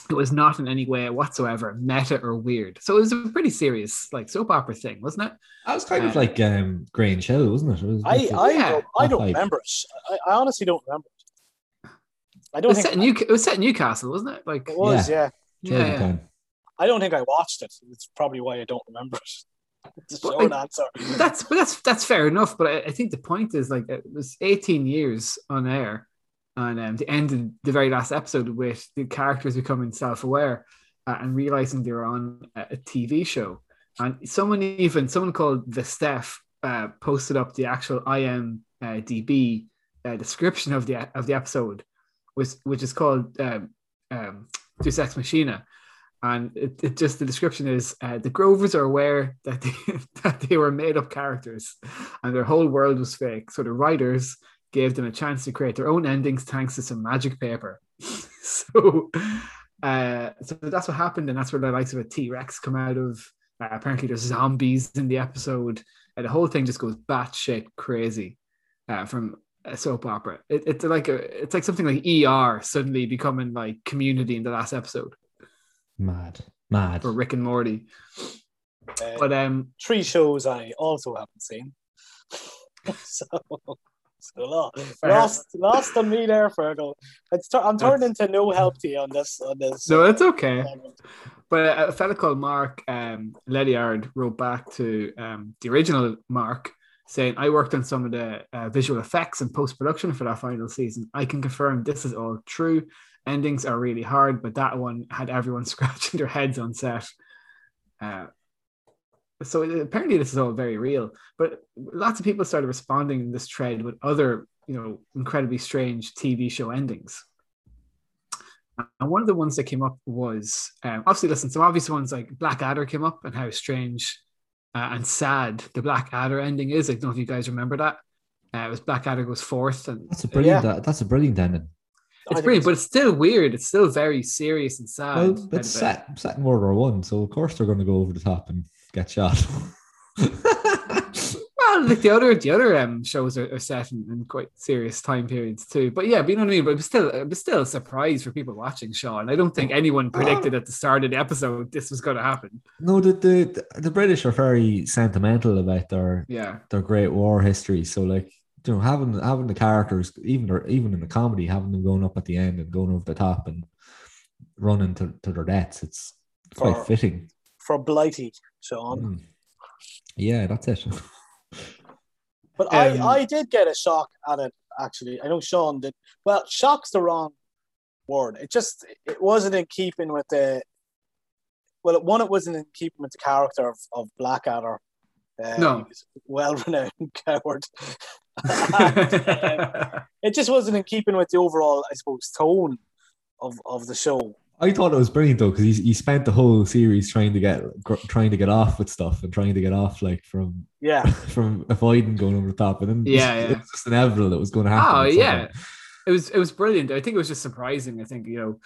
It was not in any way whatsoever meta or weird. So it was a pretty serious, like soap opera thing, wasn't it? That was kind of Uh, like um, Grange Hill, wasn't it? it was I like a- I Yeah. don't, I don't That remember it. I, I honestly don't remember it. I don't was, think set in New- it was set in Newcastle, wasn't it? Like, it was. Yeah. yeah, yeah. I don't think I watched it. It's probably why I don't remember it. It's a Well, short I- answer. that's but that's that's fair enough. But I, I think the point is like it was 18 years on air, and um, they ended the very last episode with the characters becoming self-aware uh, and realizing they were on a, a TV show. And someone even someone called the Steph uh, posted up the actual IMDb uh, description of the of the episode, which which is called um, um, Deus Ex Machina and it, it just the description is uh, the Grovers are aware that they, that they were made up characters and their whole world was fake. So the writers gave them a chance to create their own endings thanks to some magic paper. so, uh, so that's what happened, and that's where the likes of a T Rex come out of. Uh, apparently, there's zombies in the episode, and the whole thing just goes batshit crazy uh, from a soap opera. It, it's like a, it's like something like ER suddenly becoming like Community in the last episode Mad, mad. for Rick and Morty. Uh, But um, three shows I also haven't seen. so, so lo- lost, lost on me there, Fergal. It's tur- I'm turning into no help to you on this. On this. no, it's okay. segment. But a fella called Mark um, Lediard wrote back to um, the original Mark saying, I worked on some of the uh, visual effects and post production for that final season. I can confirm this is all true. Endings are really hard, but that one had everyone scratching their heads on set. Uh, so apparently this is all very real. But lots of people started responding in this thread with other, you know, incredibly strange TV show endings. And one of the ones that came up was um, obviously, listen, some obvious ones like Blackadder came up and how strange uh, and sad the Black Adder ending is. I don't know if you guys remember that. Uh, it was Black Adder goes Forth, and That's a brilliant. that- that's a brilliant ending. I it's think brilliant, but it's still weird. It's still very serious and sad. Well, it's set set in World War One, so of course they're going to go over the top and get shot. Well, like the other the other um shows are, are set in, in quite serious time periods too. But yeah, but you know what I mean. But it was still it was still a surprise for people watching Sean. I don't think anyone predicted at the start of the episode this was going to happen. no, the, the the British are very sentimental about their Yeah, their Great War history. So like you know, having having the characters, even or even in the comedy, having them going up at the end and going over the top and running to, to their deaths, it's quite For- fitting. for Blighty, Sean. Mm. Yeah, that's it. But Um, I, I did get a shock at it actually. I know Sean did. Well, shock's the wrong word. It just it wasn't in keeping with the. Well, one, it wasn't in keeping with the character of, of Blackadder. Uh, No. he was a well-renowned coward. And, um, it just wasn't in keeping with the overall, I suppose, tone of, of the show. I thought it was brilliant though because he, he spent the whole series trying to get gr- trying to get off with stuff and trying to get off like from Yeah, from avoiding going over the top, and then Yeah, it yeah. was just inevitable that was going to happen. Oh yeah, it was it was brilliant. I think it was just surprising. I think you know,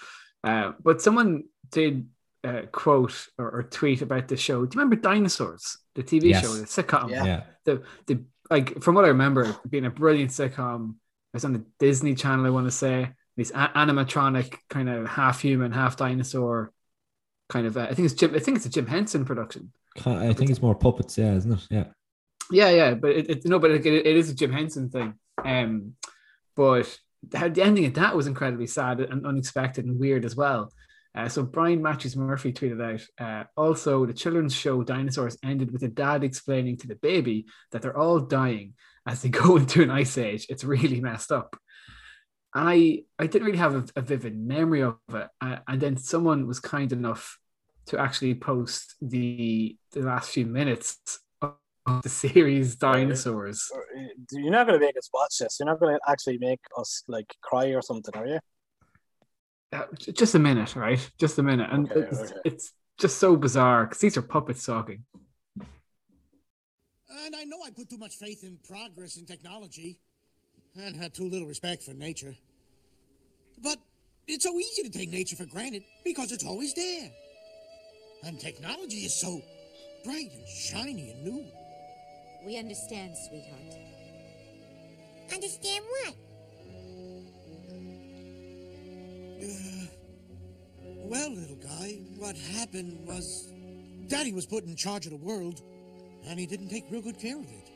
uh, but someone did uh, quote or, or tweet about the show. Do you remember Dinosaurs, the TV Yes. show, the sitcom? Yeah. yeah. The the like from what I remember, being a brilliant sitcom. It was on the Disney Channel. I want to say these a- animatronic kind of half human, half dinosaur kind of. Uh, I think it's Jim. I think it's a Jim Henson production. I think it's more puppets, yeah, isn't it? Yeah. Yeah, yeah, but it, it no, but it, it is a Jim Henson thing. Um, but the, the ending of that was incredibly sad and unexpected and weird as well. Uh, so Brian Matthews Murphy tweeted out. Uh, also, the children's show Dinosaurs ended with a dad explaining to the baby that they're all dying as they go into an ice age. It's really messed up. I I didn't really have a, a vivid memory of it, uh, and then someone was kind enough to actually post the the last few minutes of the series Dinosaurs. Uh, you're not going to make us watch this. You're not going to actually make us like cry or something, are you? Uh, j- just a minute, right? Just a minute, and Okay, it's, okay. it's just so bizarre because these are puppets talking. And I know I put too much faith in progress in technology and had too little respect for nature. But it's so easy to take nature for granted because it's always there. And technology is so bright and shiny and new. We understand, sweetheart. Understand what? Uh, well, little guy, what happened was Daddy was put in charge of the world, and he didn't take real good care of it.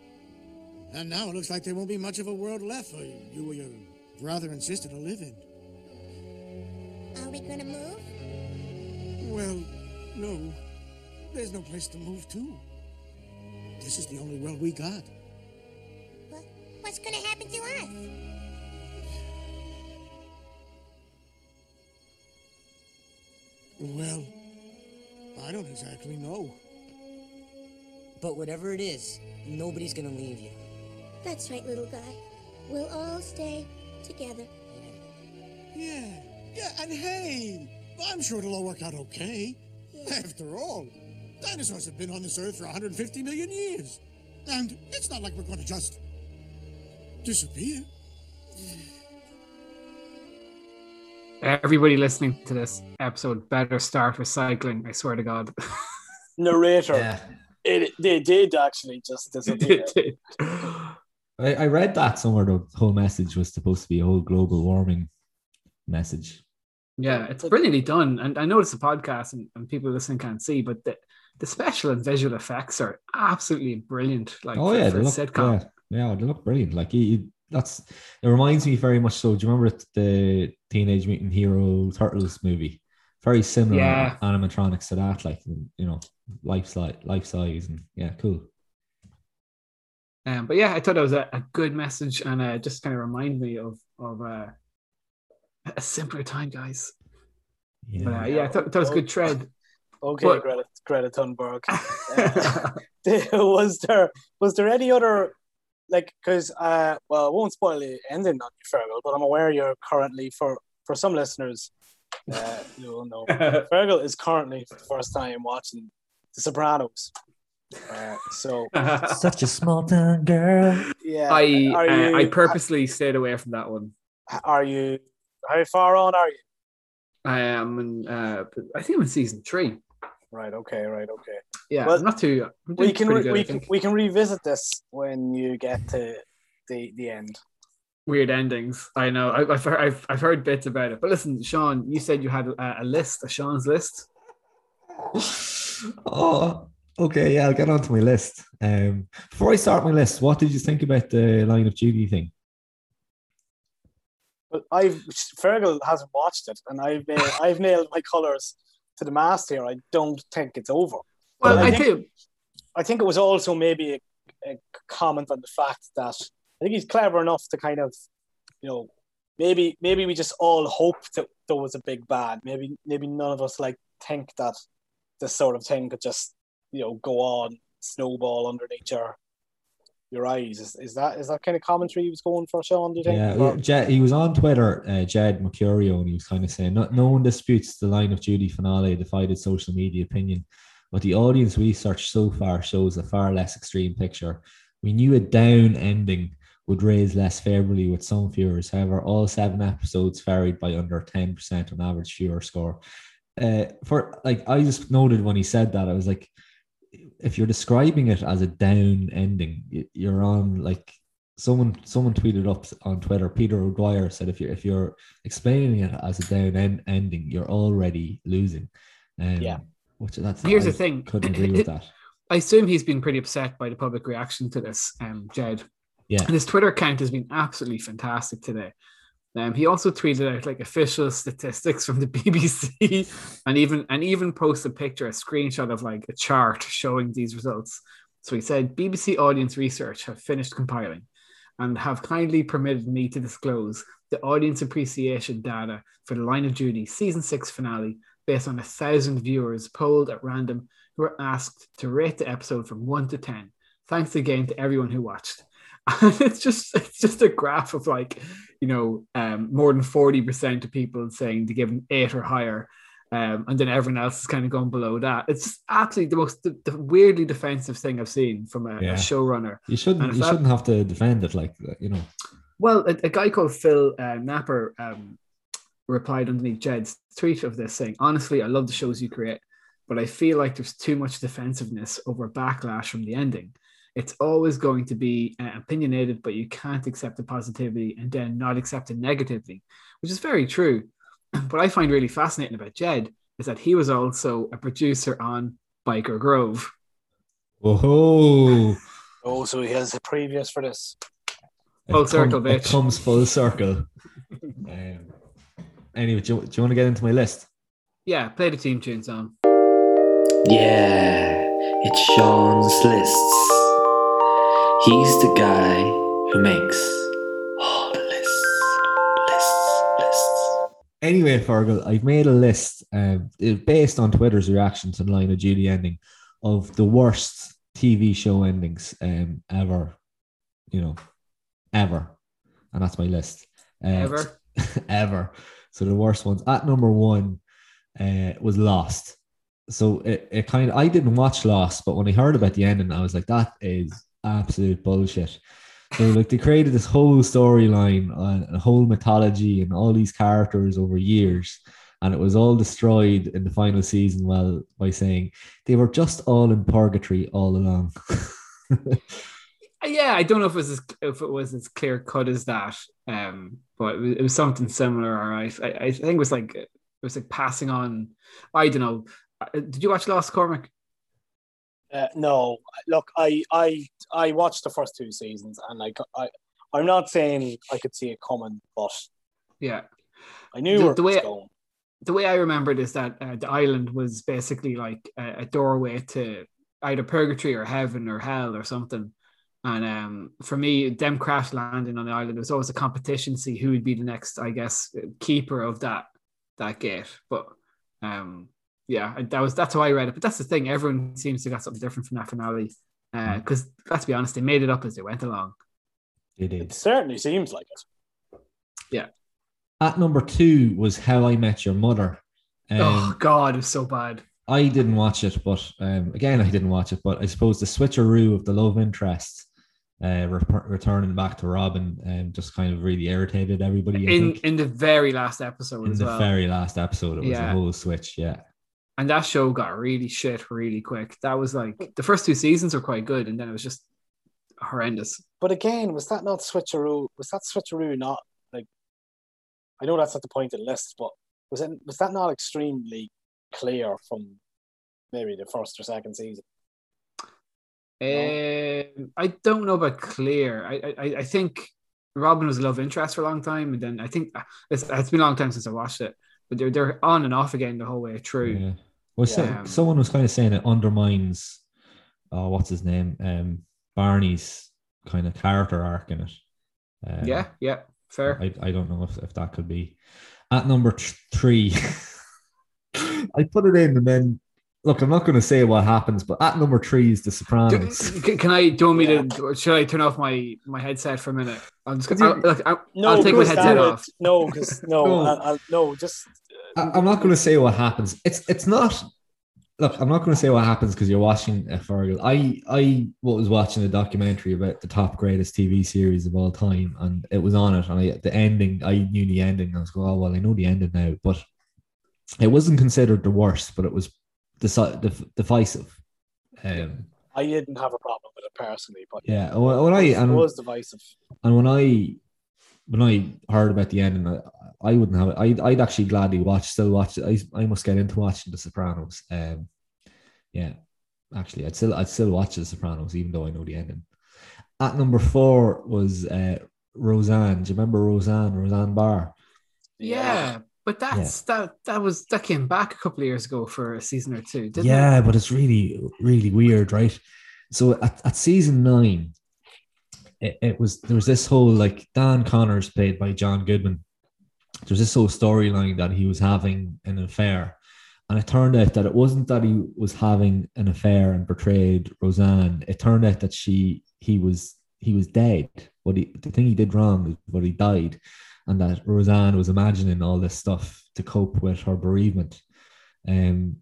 And now it looks like there won't be much of a world left for you or your brother and sister to live in. Are we gonna move? Well, no. There's no place to move to. This is the only world we got. What, what's gonna happen to us? Well, I don't exactly know. But whatever it is, nobody's gonna leave you. That's right, little guy. We'll all stay together. Yeah, yeah, and hey, I'm sure it'll all work out okay. After all, dinosaurs have been on this earth for 150 million years. And it's not like we're gonna just disappear. Everybody listening to this episode better start recycling. I swear to God. Narrator. Yeah. It, they did actually just disappear. I, I read that somewhere. The whole message was supposed to be a whole global warming message. yeah, it's brilliantly done. And I know it's a podcast and, and people listening can't see, but the, the special and visual effects are absolutely brilliant. Like oh for, yeah, for they look, sitcom. yeah, yeah, they look brilliant. Like he, he- that's it reminds me very much. So do you remember the Teenage Mutant Hero Turtles movie? Very similar Yeah. animatronics to that, like you know, life size, life size, and yeah, cool. Um, but yeah, I thought it was a, a good message and uh, just kind of remind me of of uh, a simpler time, guys. But, uh, Yeah, yeah, I thought, thought it was a good tread. Okay, But- Greta, Greta Thunberg. was there was there any other like because uh well I won't spoil the ending on you Fergal, but I'm aware you're currently for for some listeners uh you will know Fergal is currently for the first time watching The Sopranos. Uh, so Such a small town girl. yeah, I are uh, I purposely stayed away from that one. are you how far on are you? I am in, uh, I think I'm in season three. Right. Okay. Right. Okay. Yeah, Well, not too. I'm We can re- good, we can we can revisit this when you get to the the end. weird endings. I know. I, I've, heard, I've I've heard bits about it. But listen, Sean, you said you had a, a list, a Sean's list. Oh, okay. Yeah, I'll get onto my list. Um, before I start my list, what did you think about the line of duty thing? Well, I've Fergal hasn't watched it, and I've nailed, I've nailed my colours to the mast here. I don't think it's over. Well, I I think- do. I think it was also maybe a, a comment on the fact that I think he's clever enough to kind of, you know, maybe maybe we just all hoped that there was a big bad. Maybe maybe none of us like think that this sort of thing could just you know go on snowball underneath your your eyes. Is, is that is that kind of commentary he was going for, Sean? Do you think? Yeah, Or- Jed, he was on Twitter, uh, Jed Mercurio, and he was kind of saying, no, no one disputes the line of duty finale divided social media opinion, but the audience research so far shows a far less extreme picture. We knew a down ending would raise less favorably with some viewers. However, all seven episodes varied by under 10% on average viewer score. Uh, for like, I just noted when he said that, I was like, if you're describing it as a down ending, you're on like someone someone tweeted up on Twitter. Peter O'Dwyer said if you're if you're explaining it as a down end, ending, you're already losing. Um, Yeah. Which that's Here's I the thing. Couldn't agree with that. I assume he's been pretty upset by the public reaction to this, um, Jed. Yeah. And his Twitter account has been absolutely fantastic today. Um, he also tweeted out like official statistics from the BBC and even and even posted a picture, a screenshot of like a chart showing these results. So he said BBC audience research have finished compiling and have kindly permitted me to disclose the audience appreciation data for the Line of Duty season six finale based on a thousand viewers polled at random who were asked to rate the episode from one to ten. Thanks again to everyone who watched. And it's just it's just a graph of like, you know, um, more than 40% of people saying to give an eight or higher. Um, and then everyone else is kind of going below that. It's just absolutely the most the, the weirdly defensive thing I've seen from a, Yeah. a showrunner. You shouldn't you that- shouldn't have to defend it like you know. Well, a, a guy called Phil uh, Napper um, replied underneath Jed's tweet of this saying, Honestly, I love the shows you create, but I feel like there's too much defensiveness over backlash from the ending. It's always going to be uh, opinionated, but you can't accept the positivity and then not accept it negativity, which is very true. What I find really fascinating about Jed is that he was also a producer on Byker Grove. Whoa! Oh, so he has a previous for this. Full It circle, It bitch. comes full circle. um, anyway, do you, do you want to get into my list? Yeah, play the team tune song. Yeah, it's Sean's lists. He's the guy who makes all the lists, lists, lists. Anyway, Fergal, I've made a list um, based on Twitter's reaction to the Line of Duty ending of the worst TV show endings um, ever, you know, ever. And that's my list. Uh, Ever? ever. So the worst ones. At number one uh, was Lost. So it, it kind of, I didn't watch Lost, but when I heard about the ending, I was like, that is absolute bullshit. So like they created this whole storyline and a whole mythology and all these characters over years, and it was all destroyed in the final season. Well, by saying they were just all in purgatory all along. Yeah, I don't know if it was as, if it was as clear cut as that, um, but it was, it was something similar. All right, I, I think it was like it was like passing on. I don't know. Uh, Did you watch Lost Cormac? Uh, no, look, I, I, I watched the first two seasons, and I, I, I'm not saying I could see it coming, but Yeah, I knew The- the way- going. the way I remember it is that uh, the island was basically like a, a doorway to either purgatory or heaven or hell or something. And um, for me, them crash landing on the island, was always a competition to see who would be the next, I guess, keeper of that that gate. But um, yeah, that was that's how I read it. But that's the thing; everyone seems to got something different from that finale. Because let's be honest, they made it up as they went along. They It did. certainly seems like it. Yeah. At number two was How I Met Your Mother. Um, oh God, it was so bad. I didn't watch it, but um, again, I didn't watch it. But I suppose the switcheroo of the love interest uh, rep- returning back to Robin um, just kind of really irritated everybody. I in think. in the very last episode in as the well. very last episode, it was Yeah. a whole switch. Yeah, and that show got really shit really quick. That was like the first two seasons were quite good, and then it was just horrendous. But again, was that not switcheroo? Was that switcheroo not like? I know that's not the point of the list, but was it was that not extremely clear from maybe the first or second season? Um, I don't know about clear. I, I I think Robin was a love interest for a long time, and then I think it's, it's been a long time since I watched it. But they're they're on and off again the whole way through. yeah. Well, so- someone was kind of saying it undermines. Oh, what's his name? Um, Barney's kind of character arc in it. Um, Yeah, yeah, fair. I, I don't know if, if that could be at number th- three. I put it in and then look, I'm not going to say what happens, but at number three is The Sopranos. Can, can I? Do you want me to? Should I turn off my my headset for a minute? I'm just Could gonna. I'll, look, I'll, No, I'll take my because that headset would- off. No, because no, No. I, I, no, just I, I'm not going to say what happens. It's it's not. Look, I'm not going to say what happens because you're watching a Fergal. I I was watching a documentary about the top greatest TV series of all time, and it was on it. And I, the ending, I knew the ending. I was going, oh well, I know the ending now, but it wasn't considered the worst, but it was deci- dif- divisive. Um, I didn't have a problem with it personally, but yeah, when when I it was divisive. And when I when I heard about the ending, I, I wouldn't have it. I'd, I'd actually gladly watch, still watch. I, I must get into watching The Sopranos. Um, yeah, actually, I'd still I'd still watch The Sopranos, even though I know the ending. At number four was uh, Roseanne. Do you remember Roseanne? Roseanne Barr. Yeah, but that's that that was that came back a couple of years ago for a season or two, didn't yeah, it? but it's really, really weird, right? So at, at season nine, it, it was there was this whole like Dan Connors played by John Goodman. There's this whole storyline that he was having an affair. And it turned out that it wasn't that he was having an affair and betrayed Roseanne. It turned out that she he was he was dead. What he the thing he did wrong was what he died. And that Roseanne was imagining all this stuff to cope with her bereavement. Um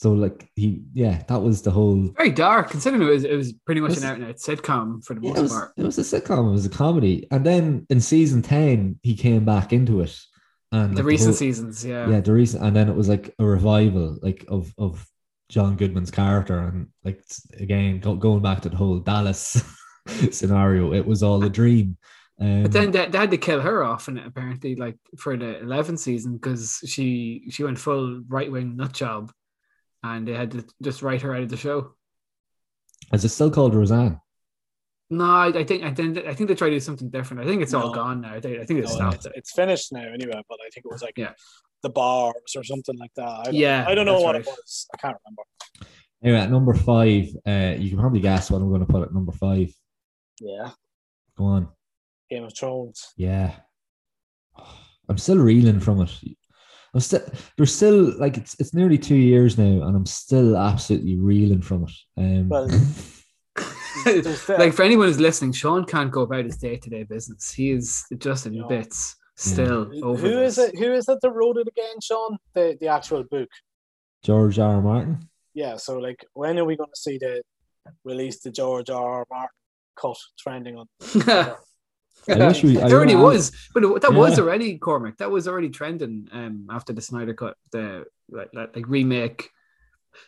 so like he yeah, that was the whole Very dark, considering it was it was pretty much Was- an out and out sitcom for the Yeah, most it was, part. it was a sitcom. It was a comedy, and then in season ten, he came back into it, and The like, recent whole- seasons, yeah. yeah, the recent, and then it was like a revival, like of of John Goodman's character, and like again go, going back to the whole Dallas scenario, it was all a dream. Um, But then they, they had to kill her off, and apparently, like for the 11th season, because she she went full right wing nut job, and they had to just write her out of the show. is it still called Roseanne? No, I, I think I think I think they tried to do something different. I think it's all gone now. I think, I think it's No, it's, it's finished now anyway, but I think it was like Yeah. the bars or something like that. I Yeah, I don't know what right. it was. I can't remember. Anyway, at number five, uh, you can probably guess what I'm going to put at number five. Yeah, Go on. Game of Thrones. Yeah. I'm still reeling from it. I'm still there's still like it's it's nearly two years now and I'm still absolutely reeling from it. Um Well, like for anyone who's listening, Sean can't go about his day to day business. He is just in No. bits still who over. who is this. it? Who is it that wrote it again, Sean? The the actual book. George R. R. Martin. Yeah. So like, when are we going to see the release the George R. R. Martin cut trending on? I wish we- I- it already was, but it, that was already Cormac. That was already trending um, after the Snyder cut, the like, like, like remake.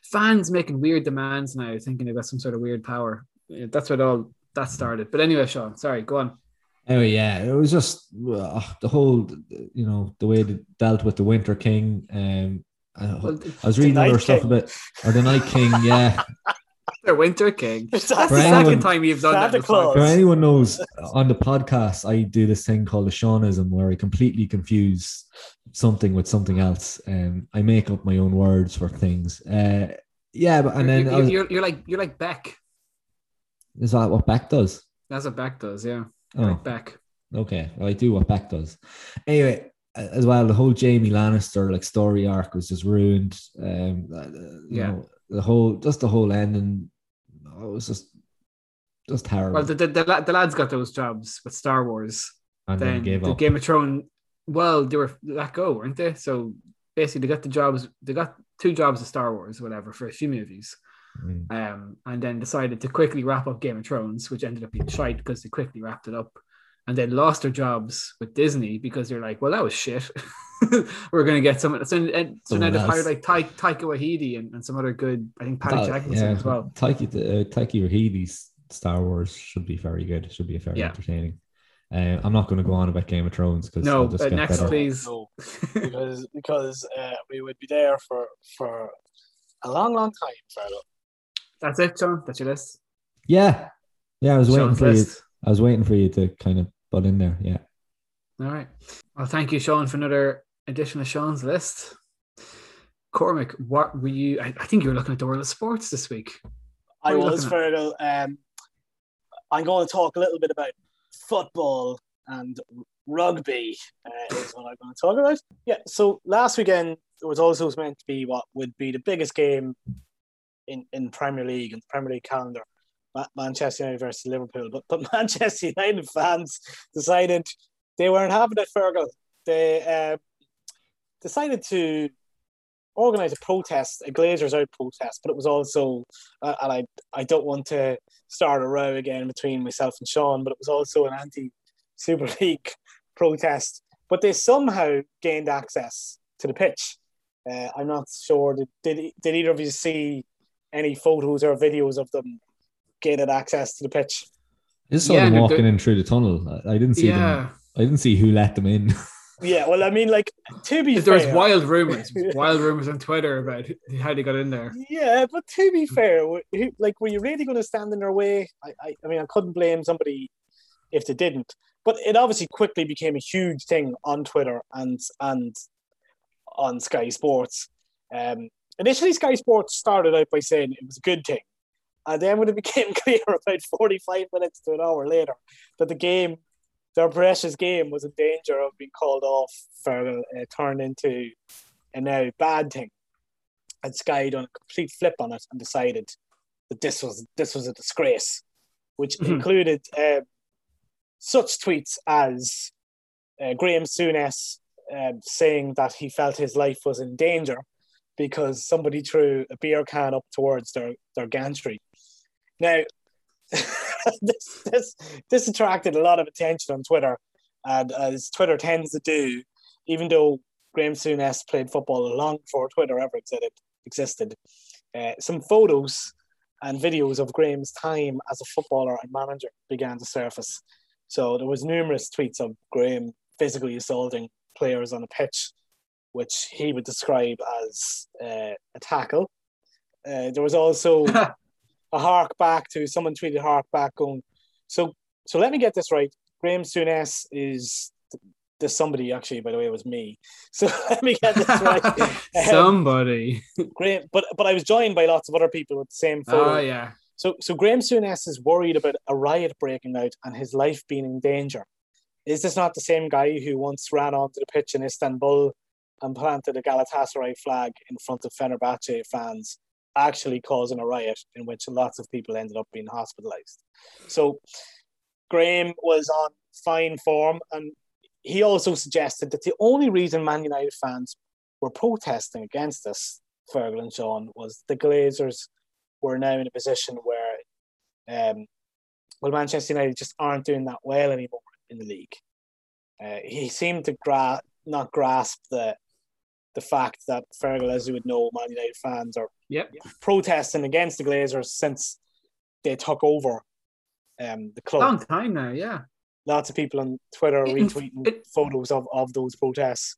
Fans making weird demands now, thinking they've got some sort of weird power. That's what all that started. But anyway, Sean, sorry, go on. Anyway, yeah, it was just uh, the whole, you know, the way they dealt with the Winter King. Um, I, Well, I was reading other stuff about, or the Night King. Yeah, The Winter King. That's the anyone- second time you've done that. Santa in the Claus. For anyone knows, on the podcast, I do this thing called a Seanism where I completely confuse something with something else. and I make up my own words for things. Uh, yeah, but and then you're, I was, you're, you're like you're like Beck. is that what Beck does? That's what Beck does. Yeah, Oh, like Beck. okay. Well, I do what Beck does. Anyway, as well, the whole Jaime Lannister like story arc was just ruined. Um, uh, you Yeah. know, the whole just the whole ending. Oh, It was just just terrible. Well, the, the, the, the lads got those jobs with Star Wars. and then the. Game of Thrones. Well, they were let go, weren't they? So basically they got the jobs. They got two jobs of Star Wars, whatever, for a few movies. Mm. um, and then decided to quickly wrap up Game of Thrones, which ended up being shite because they quickly wrapped it up, and then lost their jobs with Disney because they're like, well, that was shit. We're gonna get someone. So, and, so now they've hired like Ty, Taika Waititi and, and some other good. I think Patty That- Jenkins as well. Taiki, uh, Taiki Waititi's Star Wars should be very good. Should be very Yeah. entertaining. Uh, I'm not going to go on about Game of Thrones because No, just uh, get next, better. please. No, because because uh, we would be there for for a long, long time, Fergal. That's it, John. That's your list. Yeah, yeah. I was waiting Sean's for you. List. I was waiting for you to kind of butt in there. Yeah. All right. Well, thank you, Sean, for another edition of Sean's list. Cormac, what were you? I, I think you were looking at the world of sports this week. I What are was looking at? Fergal. Um, I'm going to talk a little bit about football and rugby. Uh, is what I'm going to talk about. Yeah. So last weekend it was also meant to be what would be the biggest game in in Premier League and the Premier League calendar. Ma- Manchester United versus Liverpool, but but Manchester United fans decided they weren't having it. Fergal, they uh, decided to organize a protest, a Glazers out protest, but it was also, uh, and I I don't want to start a row again between myself and Sean, but it was also an anti Super League protest. But they somehow gained access to the pitch. Uh, I'm not sure. Did, did did either of you see any photos or videos of them gaining access to the pitch? I just saw Yeah, them walking in through the tunnel. I, I didn't see yeah, them. I didn't see who let them in. Yeah, well, I mean, like to be there was wild rumors, wild rumors on Twitter about how they got in there. Yeah, but to be fair, who- like, were you really going to stand in their way? I, I, I mean, I couldn't blame somebody if they didn't. But it obviously quickly became a huge thing on Twitter and and on Sky Sports. Um, initially, Sky Sports started out by saying it was a good thing, and then when it became clear about forty-five minutes to an hour later that the game, their precious game, was in danger of being called off for uh, turned into a now bad thing and Sky done a complete flip on it and decided that this was this was a disgrace, which Mhm. included uh, such tweets as uh, Graham Souness uh, saying that he felt his life was in danger because somebody threw a beer can up towards their their gantry. Now, this this this attracted a lot of attention on Twitter, and as Twitter tends to do, even though Graham Souness played football long before Twitter ever existed, existed. Uh, some photos and videos of Graham's time as a footballer and manager began to surface. So there was numerous tweets of Graham physically assaulting players on a pitch, which he would describe as uh, a tackle. Uh, there was also a hark back to someone tweeted hark back going. So so let me get this right. Graham Souness is this somebody actually by the way it was me. So let me get this right. Um, Somebody. Graham, but but I was joined by lots of other people with the same photo. Oh yeah. So so Graham Souness is worried about a riot breaking out and his life being in danger. Is this not the same guy who once ran onto the pitch in Istanbul and planted a Galatasaray flag in front of Fenerbahce fans, actually causing a riot in which lots of people ended up being hospitalized? So Graham was on fine form and he also suggested that the only reason Man United fans were protesting against this, Fergal and Sean, was the Glazers were now in a position where, um, well, Manchester United just aren't doing that well anymore in the league. Uh, he seemed to gra- not grasp the the fact that Fergal, as you would know, Man United fans are Yep. protesting against the Glazers since they took over um, the club. Long time now. Yeah. Lots of people on Twitter are It- retweeting it- photos of, of those protests.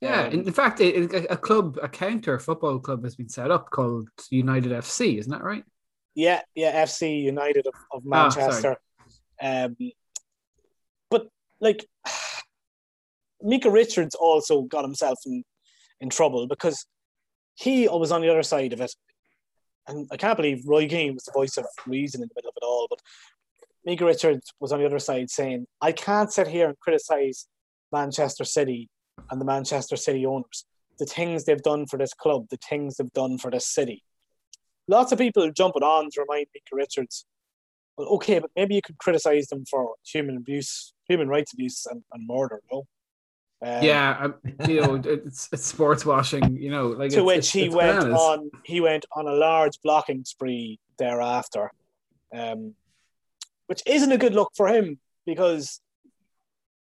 Yeah, Um, in, in fact, it, it- a club, a counter football club, has been set up called United FC. Isn't that right? Yeah, yeah, FC United of, of Ah, sorry. Manchester. um, but like Micah Richards also got himself in, in trouble because he was on the other side of it. And I can't believe Roy Keane was the voice of reason in the middle of it all, but Micah Richards was on the other side saying, I can't sit here and criticize Manchester City and the Manchester City owners. The things they've done for this club, the things they've done for this city. Lots of people jumping on to remind Micah Richards, well, okay, but maybe you could criticize them for human abuse, human rights abuse, and, and murder, no? Um, yeah, you know, it's, it's sports washing. You know, like to it's- which it's- he went bananas. on he went on a large blocking spree thereafter um which isn't a good look for him because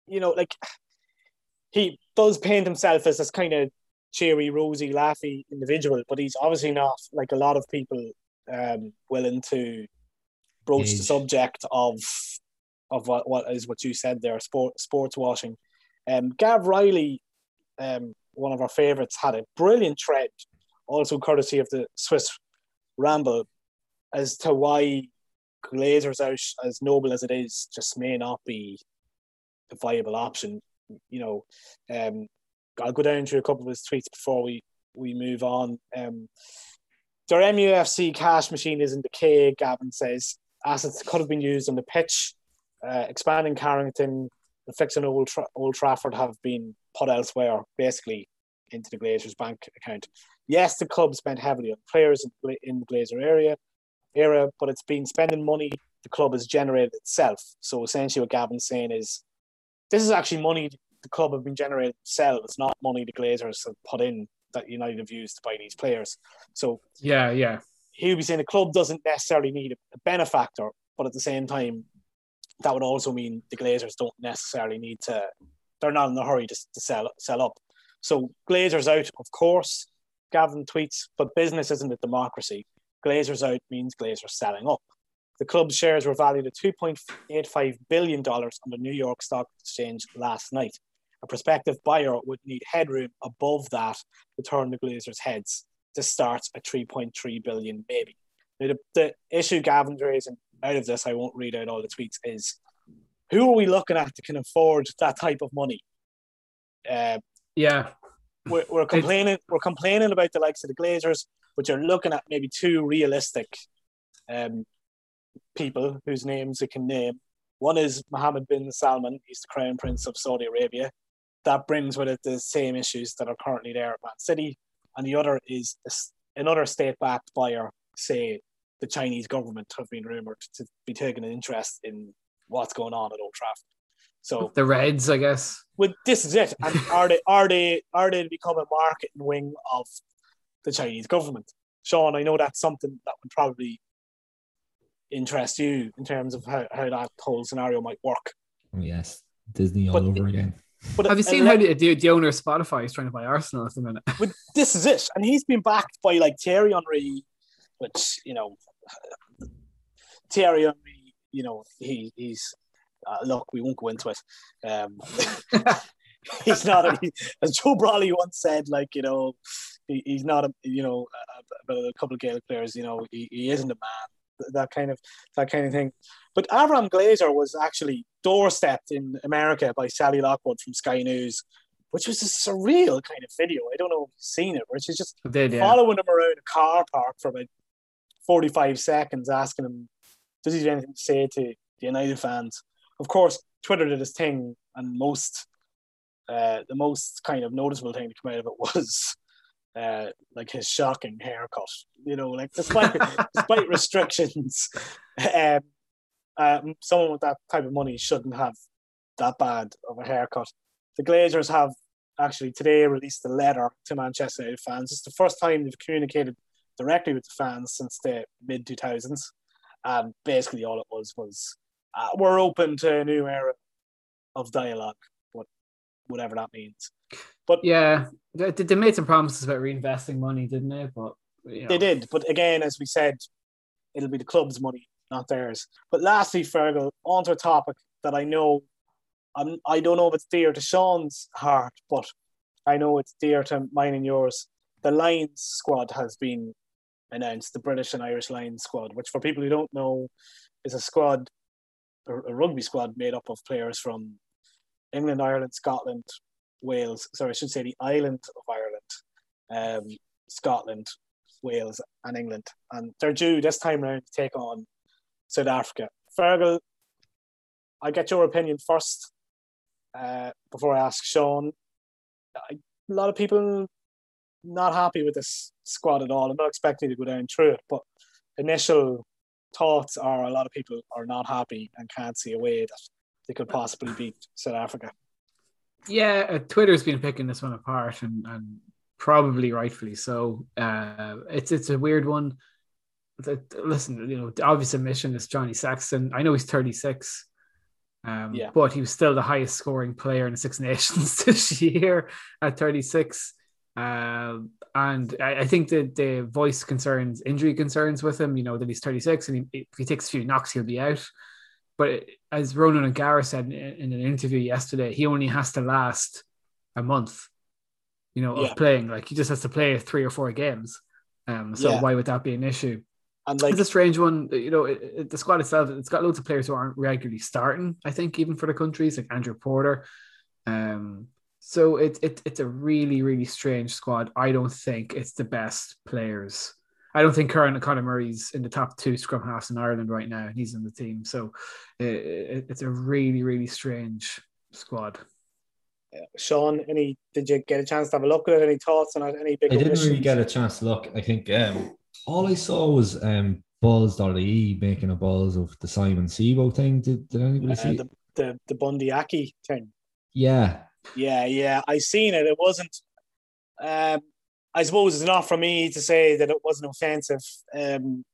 you know like he does paint himself as this kind of cheery rosy laughy individual but he's obviously not like a lot of people um willing to broach the subject of of what, what is what you said there sport sports washing um gav reilly um one of our favorites had a brilliant thread also courtesy of the swiss ramble as to why glazers out as noble as it is just may not be a viable option you know um i'll go down through a couple of his tweets before we we move on um their MUFC cash machine is in decay, Gavan says. Assets could have been used on the pitch. Uh, expanding Carrington, and fixing Old, Tra- Old Trafford have been put elsewhere, basically into the Glazers' bank account. Yes, the club spent heavily on players in, in the Glazer area, era, but it's been spending money the club has generated itself. So essentially, what Gavan's saying is, this is actually money the club have been generating themselves. It's not money the Glazers have put in that United have used to buy these players. So Yeah, yeah. he would be saying the club doesn't necessarily need a benefactor, but at the same time, that would also mean the Glazers don't necessarily need to. They're not in a hurry to, to sell sell up. So Glazers out, of course. Gavan tweets, but business isn't a democracy. Glazers out means Glazers selling up. The club's shares were valued at $2.85 billion on the New York Stock Exchange last night. A prospective buyer would need headroom above that to turn the Glazers' heads to start at 3.3 billion, maybe. The, the issue Gavan's raising out of this, I won't read out all the tweets, is who are we looking at that can afford that type of money? Uh, Yeah. we're, we're complaining we're complaining about the likes of the Glazers, which are looking at maybe two realistic um, people whose names they can name. One is Mohammed bin Salman, he's the Crown Prince of Saudi Arabia. That brings with it the same issues that are currently there at Man City. And the other is another state backed buyer, say the Chinese government, have been rumoured to be taking an interest in what's going on at Old Trafford. So The Reds, I guess. well, this is it. And are they are they are they to become a marketing wing of the Chinese government? Sean, I know that's something that would probably interest you in terms of how, how that whole scenario might work. Oh, yes, Disney all But- over again. But Have you seen how the, the, the owner of Spotify is trying to buy Arsenal at the minute? but this is it, and he's been backed by like Thierry Henry, which you know, Thierry Henry, you know, he he's uh, look, we won't go into it. Um, he's not a, as Joe Brolly once said, like you know, he, he's not a you know about a couple of Gaelic players, you know, he, he isn't a man. That kind of that kind of thing. But Avram Glazer was actually doorstepped in America by Sally Lockwood from Sky News, which was a surreal kind of video. I don't know if you've seen it, where she's just did, yeah. following him around a car park for about 45 seconds, asking him, does he have anything to say to the United fans? Of course, Twitter did his thing, and most, uh, the most kind of noticeable thing to come out of it was uh, like his shocking haircut. You know, like despite despite restrictions, um, um, someone with that type of money shouldn't have that bad of a haircut. The Glazers have actually today released a letter to Manchester United fans. It's the first time they've communicated directly with the fans since the mid 2000s. And basically, all it was was uh, we're open to a new era of dialogue, what, whatever that means. But Yeah, they, they made some promises about reinvesting money, didn't they? But you know. They did, but again, as we said, it'll be the club's money, not theirs. But lastly, Fergal, onto a topic that I know, I'm, I don't know if it's dear to Sean's heart, but I know it's dear to mine and yours. The Lions squad has been announced, the British and Irish Lions squad, which for people who don't know, is a squad, a rugby squad made up of players from England, Ireland, Scotland, Wales. Sorry, I should say the island of Ireland, um, Scotland, Wales, and England. And they're due this time round to take on South Africa. Fergal, I get your opinion first uh, before I ask Sean. I, a lot of people not happy with this squad at all. I'm not expecting to go down through it, but initial thoughts are a lot of people are not happy and can't see a way that they could possibly beat South Africa. Yeah, uh, Twitter's been picking this one apart, and, and probably rightfully so. Uh, it's it's a weird one. The- listen, you know, the obvious admission is Johnny Sexton. I know he's 36, um, Yeah. but he was still the highest scoring player in the Six Nations this year at 36. Um, and I, I think that the voice concerns, injury concerns with him, you know, that he's 36 and he, if he takes a few knocks, he'll be out. But as Ronan O'Gara said in, in an interview yesterday, he only has to last a month, you know, of Yeah. playing. Like he just has to play three or four games. Um, so Yeah. why would that be an issue? And like it's a strange one. You know, it, it- the squad itself, it's got loads of players who aren't regularly starting. I think even for the countries like Andrew Porter. Um, so it, it it's a really really strange squad. I don't think it's the best players. I don't think Curran Conor Murray's in the top two scrum halves in Ireland right now, and he's in the team. So it, it, it's a really really strange squad. Sean, any did you get a chance to have a look at it? Any thoughts on it? Any big I didn't omissions? really get a chance to look. I think um, all I saw was um, Balls.ie making a balls of the Simon Zebo thing. Did, did anybody Uh, see? the the the Bundee Aki thing. Yeah, Yeah, yeah, I seen it. It wasn't. Um, I suppose it's not for me to say that it wasn't offensive. Um,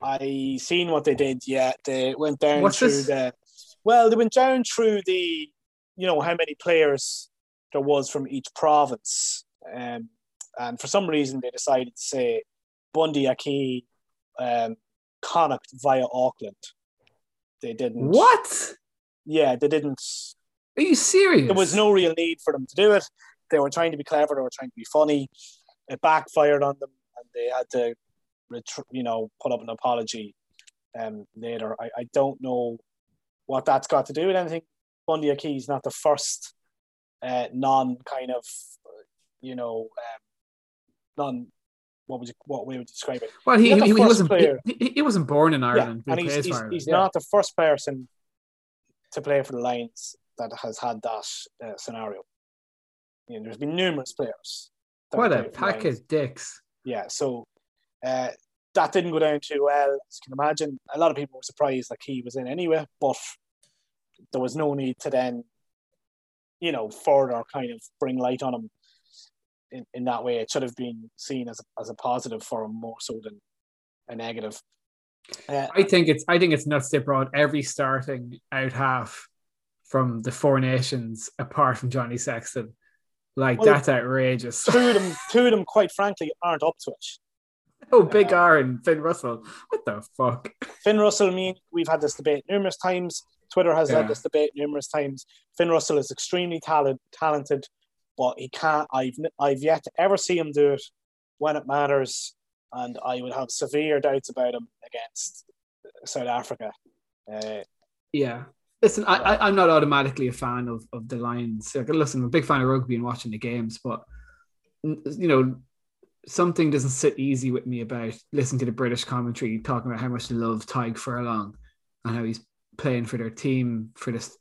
I seen what they did. Yeah, they went down What's through this? the. Well, they went down through the, you know, how many players there was from each province, um, and for some reason they decided to say Bundee Aki, um, Connacht via Auckland. They didn't. What? Yeah, they didn't Are you serious? there was no real need for them to do it. They were trying to be clever. They were trying to be funny. It backfired on them, and they had to, you know, put up an apology um, later. I, I don't know what that's got to do with anything. Bundee Aki is not the first uh, non kind of, you know, um, non. What would you, what way would you describe it? Well, he, he, he wasn't he, he- wasn't born in Yeah, Ireland. and He he's, plays he's, Ireland. he's Yeah. not the first person to play for the Lions that has had that uh, scenario. You know, there's been numerous players. What a played for the pack of dicks. Yeah, so uh, that didn't go down too well. As you can imagine, a lot of people were surprised that he was in anyway, but there was no need to then, you know, further kind of bring light on him in, in that way. It should have been seen as a, as a positive for him more so than a negative. Uh, I think it's I think it's nuts they brought every starting out half from the four nations apart from Johnny Sexton. Like Well, that's outrageous. two of them, two of them, quite frankly, aren't up to it. oh, Big R and Finn Russell. What the fuck? Finn Russell, me, we've had this debate numerous times. Twitter has Yeah. had this debate numerous times. Finn Russell is extremely talent, talented, but he can't. I've I've yet to ever see him do it when it matters, and I would have severe doubts about him against South Africa. Uh, Yeah. Listen, I, I, I'm not automatically a fan of, of the Lions. Like, listen, I'm a big fan of rugby and watching the games, but you know, something doesn't sit easy with me about listening to the British commentary talking about how much they love Tadhg Furlong and how he's playing for their team for this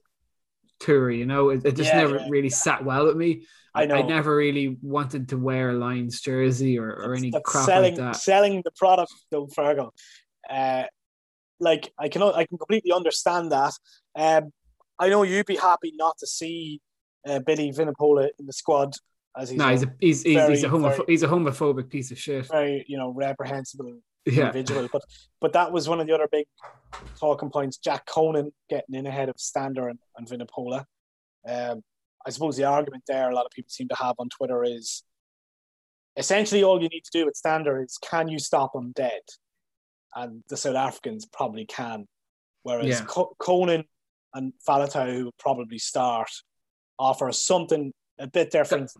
tour. You know, it, it just Yeah, never yeah, really sat well with me. I know. I never really wanted to wear a Lions jersey or, or any that's crap selling like that. selling the product though, Fergal. Uh, like I can I can completely understand that. Um, I know you'd be happy not to see uh, Billy Vunipola in the squad as he's, no, a he's a he's, he's, he's a homopho- very- he's a homophobic piece of shit. very you know reprehensible Yeah. individual. But but that was one of the other big talking points. Jack Conan getting in ahead of Stander and, and Vunipola. Um, I suppose the argument there a lot of people seem to have on Twitter is essentially all you need to do with Stander is can you stop him dead? And the South Africans probably can. Whereas Yeah. Co- Conan and Faletau, who probably start, offer something a bit different.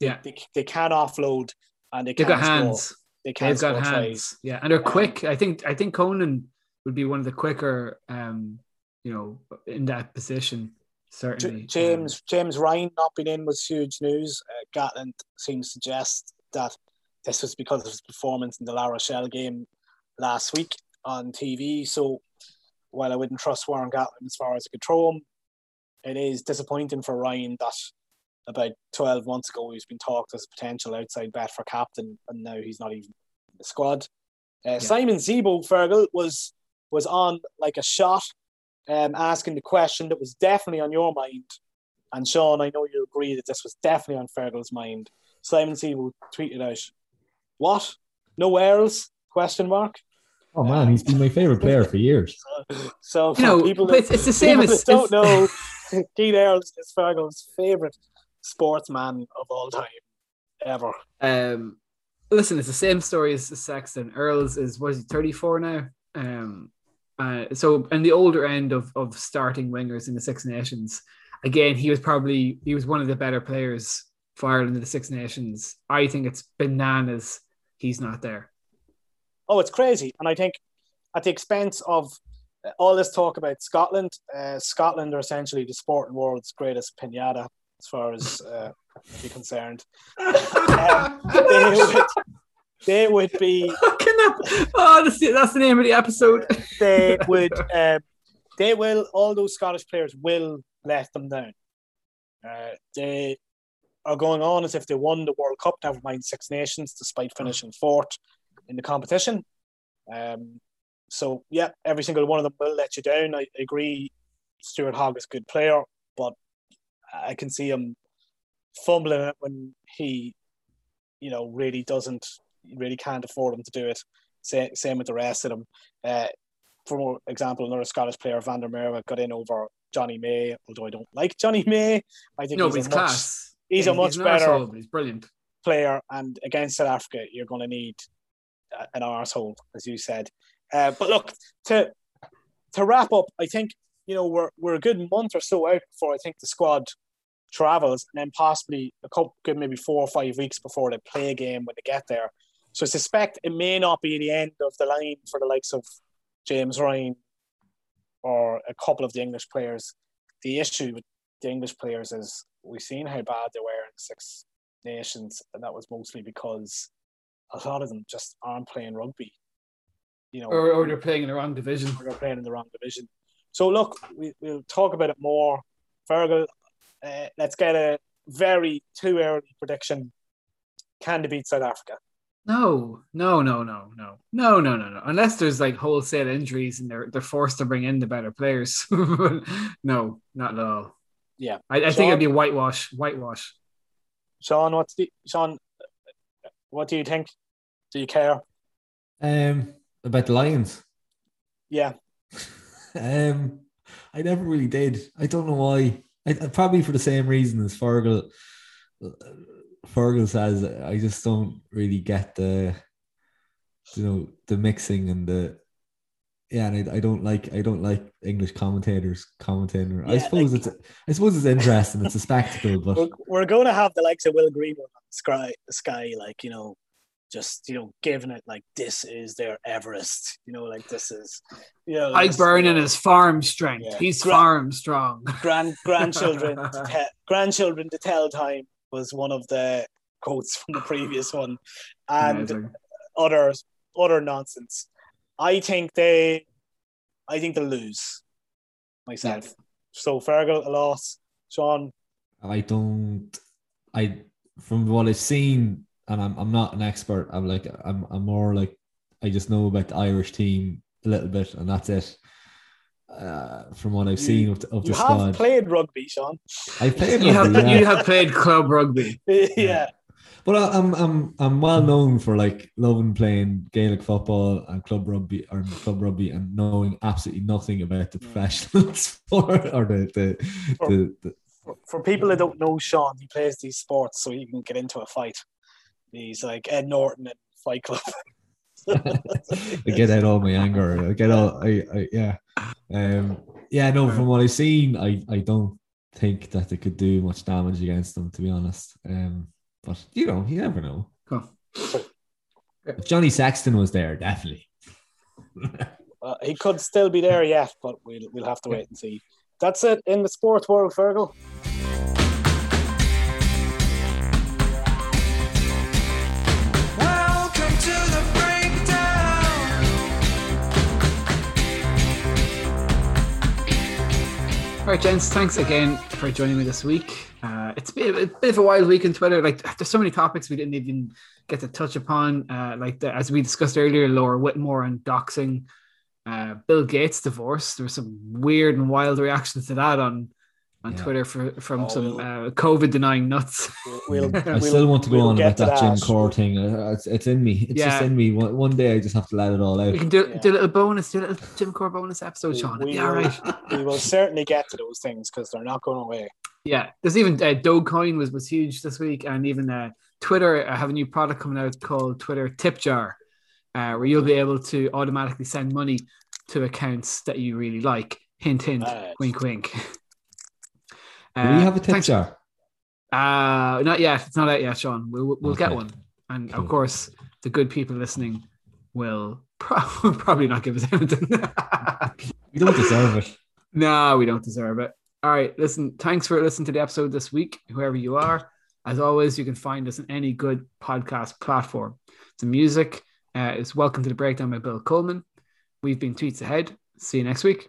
Yeah. They, they can offload and they They've can got score. hands. They can They've got tries. hands. Yeah, and they're Um, quick. I think I think Conan would be one of the quicker um, you know, in that position. Certainly. James James Ryan not being in was huge news. Uh, Gatland seems to suggest that this was because of his performance in the La Rochelle game last week on TV. So while I wouldn't trust Warren Gatland as far as I could throw him, it is disappointing for Ryan that about 12 months ago he's been talked as a potential outside bet for captain and now he's not even in the squad. Uh, Simon Zebo Fergal was was on like a shot um, asking the question that was definitely on your mind And Sean, I know you agree that this was definitely on Fergal's mind. Simon Zebo tweeted out, "What? No Earls?" Question mark. Oh man, he's been my favorite player for years. So You know, people that, it's, it's the same as that don't know, Keith Earls is Fergal's favorite sportsman of all time ever. Um, listen, it's the same story as Sexton. Earls is was he thirty four now? Um, uh, so in the older end of of starting wingers in the Six Nations, again, he was probably he was one of the better players for Ireland in the Six Nations. I think it's bananas he's not there. Oh, it's crazy. And I think at the expense of uh, all this talk about Scotland, uh, Scotland are essentially the sporting world's greatest pinata, as far as uh, be concerned. Um, they, would, they would be, oh, that's the, that's the name of the episode. they would, um, they will, all those Scottish players will let them down. Uh, they are going on as if they won the World Cup, never mind Six Nations, despite finishing fourth in the competition. Um, so yeah, every single one of them will let you down. I agree. Stuart Hogg is a good player, but I can see him fumbling it when he, you know, really doesn't, really can't afford him to do it. Same, same with the rest of them. Uh, for example, another Scottish player, Van der Merwe, got in over Jonny May. Although I don't like Jonny May, I think no, he's, he's a much, class. he's a much an better arsehole, but he's brilliant. player, and against South Africa, you're going to need an arsehole, as you said. Uh, but look, to to wrap up, I think you know we're we're a good month or so out before I think the squad travels, and then possibly a couple, maybe four or five weeks before they play a game when they get there. So I suspect it may not be the end of the line for the likes of James Ryan or a couple of the English players. The issue with the English players is we've seen how bad they were in Six Nations, and that was mostly because a lot of them just aren't playing rugby. You know, Or, or they're playing in the wrong division. or they're playing in the wrong division. So look, we, we'll talk about it more. Fergal, uh, let's get a very too early prediction. Can they beat South Africa? No, no, no, no, no, no, no, no, no. Unless there's like wholesale injuries and they're they're forced to bring in the better players. no, not at all. Yeah. I, I think it'd be whitewash, whitewash. Sean, what's the Sean? What do you think? Do you care? Um, about the Lions. Yeah, Um, I never really did. I don't know why. I, probably for the same reason as Fergal. Fergal says, I just don't really get the, you know, the mixing and the. Yeah, and I, I don't like I don't like English commentators commentating. I suppose like- it's I suppose it's interesting. It's a spectacle, we're, but we're going to have the likes of Will Greenwood on sky, sky, like you know, just you know, giving it like this is their Everest. You know, like this is, you know, Like this- Burning is farm strength. Yeah. He's Gra- farm strong. grand grandchildren to te- grandchildren to tell time was one of the quotes from the previous one and Amazing. other other nonsense i think they i think they'll lose myself so Fergal a loss sean I don't. I from what I've seen, and I'm I'm not an expert. I'm like I'm I'm more like I just know about the Irish team a little bit, and that's it. Uh, from what I've You- seen of the, of you the have squad, played rugby sean I've played You have yeah. you have played club rugby. yeah but I, I'm I'm I'm well known for like loving playing Gaelic football and club rugby or club rugby and knowing absolutely nothing about the professional sport or the the, the, the for, for people that don't know sean he plays these sports so he can get into a fight he's like ed norton at fight club I get out all my anger. I get all I, I yeah. Um yeah, no, from what I've seen, I, I don't think that they could do much damage against them, to be honest. Um but you know, you never know. Cool. If Johnny Sexton was there, definitely. Uh, he could still be there yet, but we'll we'll have to wait and see. That's it in the sports world, Fergal. Right, gents. Thanks again for joining me this week. Uh, it's been a bit of a wild week on Twitter. Like, there's so many topics we didn't even get to touch upon. Uh, like, the, as we discussed earlier, Laura Whitmore and doxing, uh, Bill Gates divorce. There was some weird and wild reactions to that on on Yeah. Twitter for from Oh, some we'll- uh, COVID denying nuts. We'll, we'll, I still want to go we'll on get about to that Jim that. Corr thing. Uh, It's, it's in me. It's just in me. One, one day I just have to let it all out. We can do Yeah. do a little bonus, do a little Jim Corr bonus episode, We- Sean. we yeah, will- right. We will certainly get to those things because they're not going away. Yeah, there's even uh, Dogecoin was was huge this week, and even uh, Twitter uh, have a new product coming out called Twitter Tip Jar, uh, where you'll be able to automatically send money to accounts that you really like. Hint, hint, Nice. wink, wink. Do we have a tip thanks- jar? Uh, not yet. It's not out yet, Sean. We'll we'll get one, and Cool. of course, the good people listening will pro- probably not give us anything. We don't deserve it. No, we don't deserve it. All right, listen, thanks for listening to the episode this week, whoever you are. As always, you can find us on any good podcast platform. The music uh, is Welcome to the Breakdown by Bill Coleman. We've been Tweets Ahead. See you next week.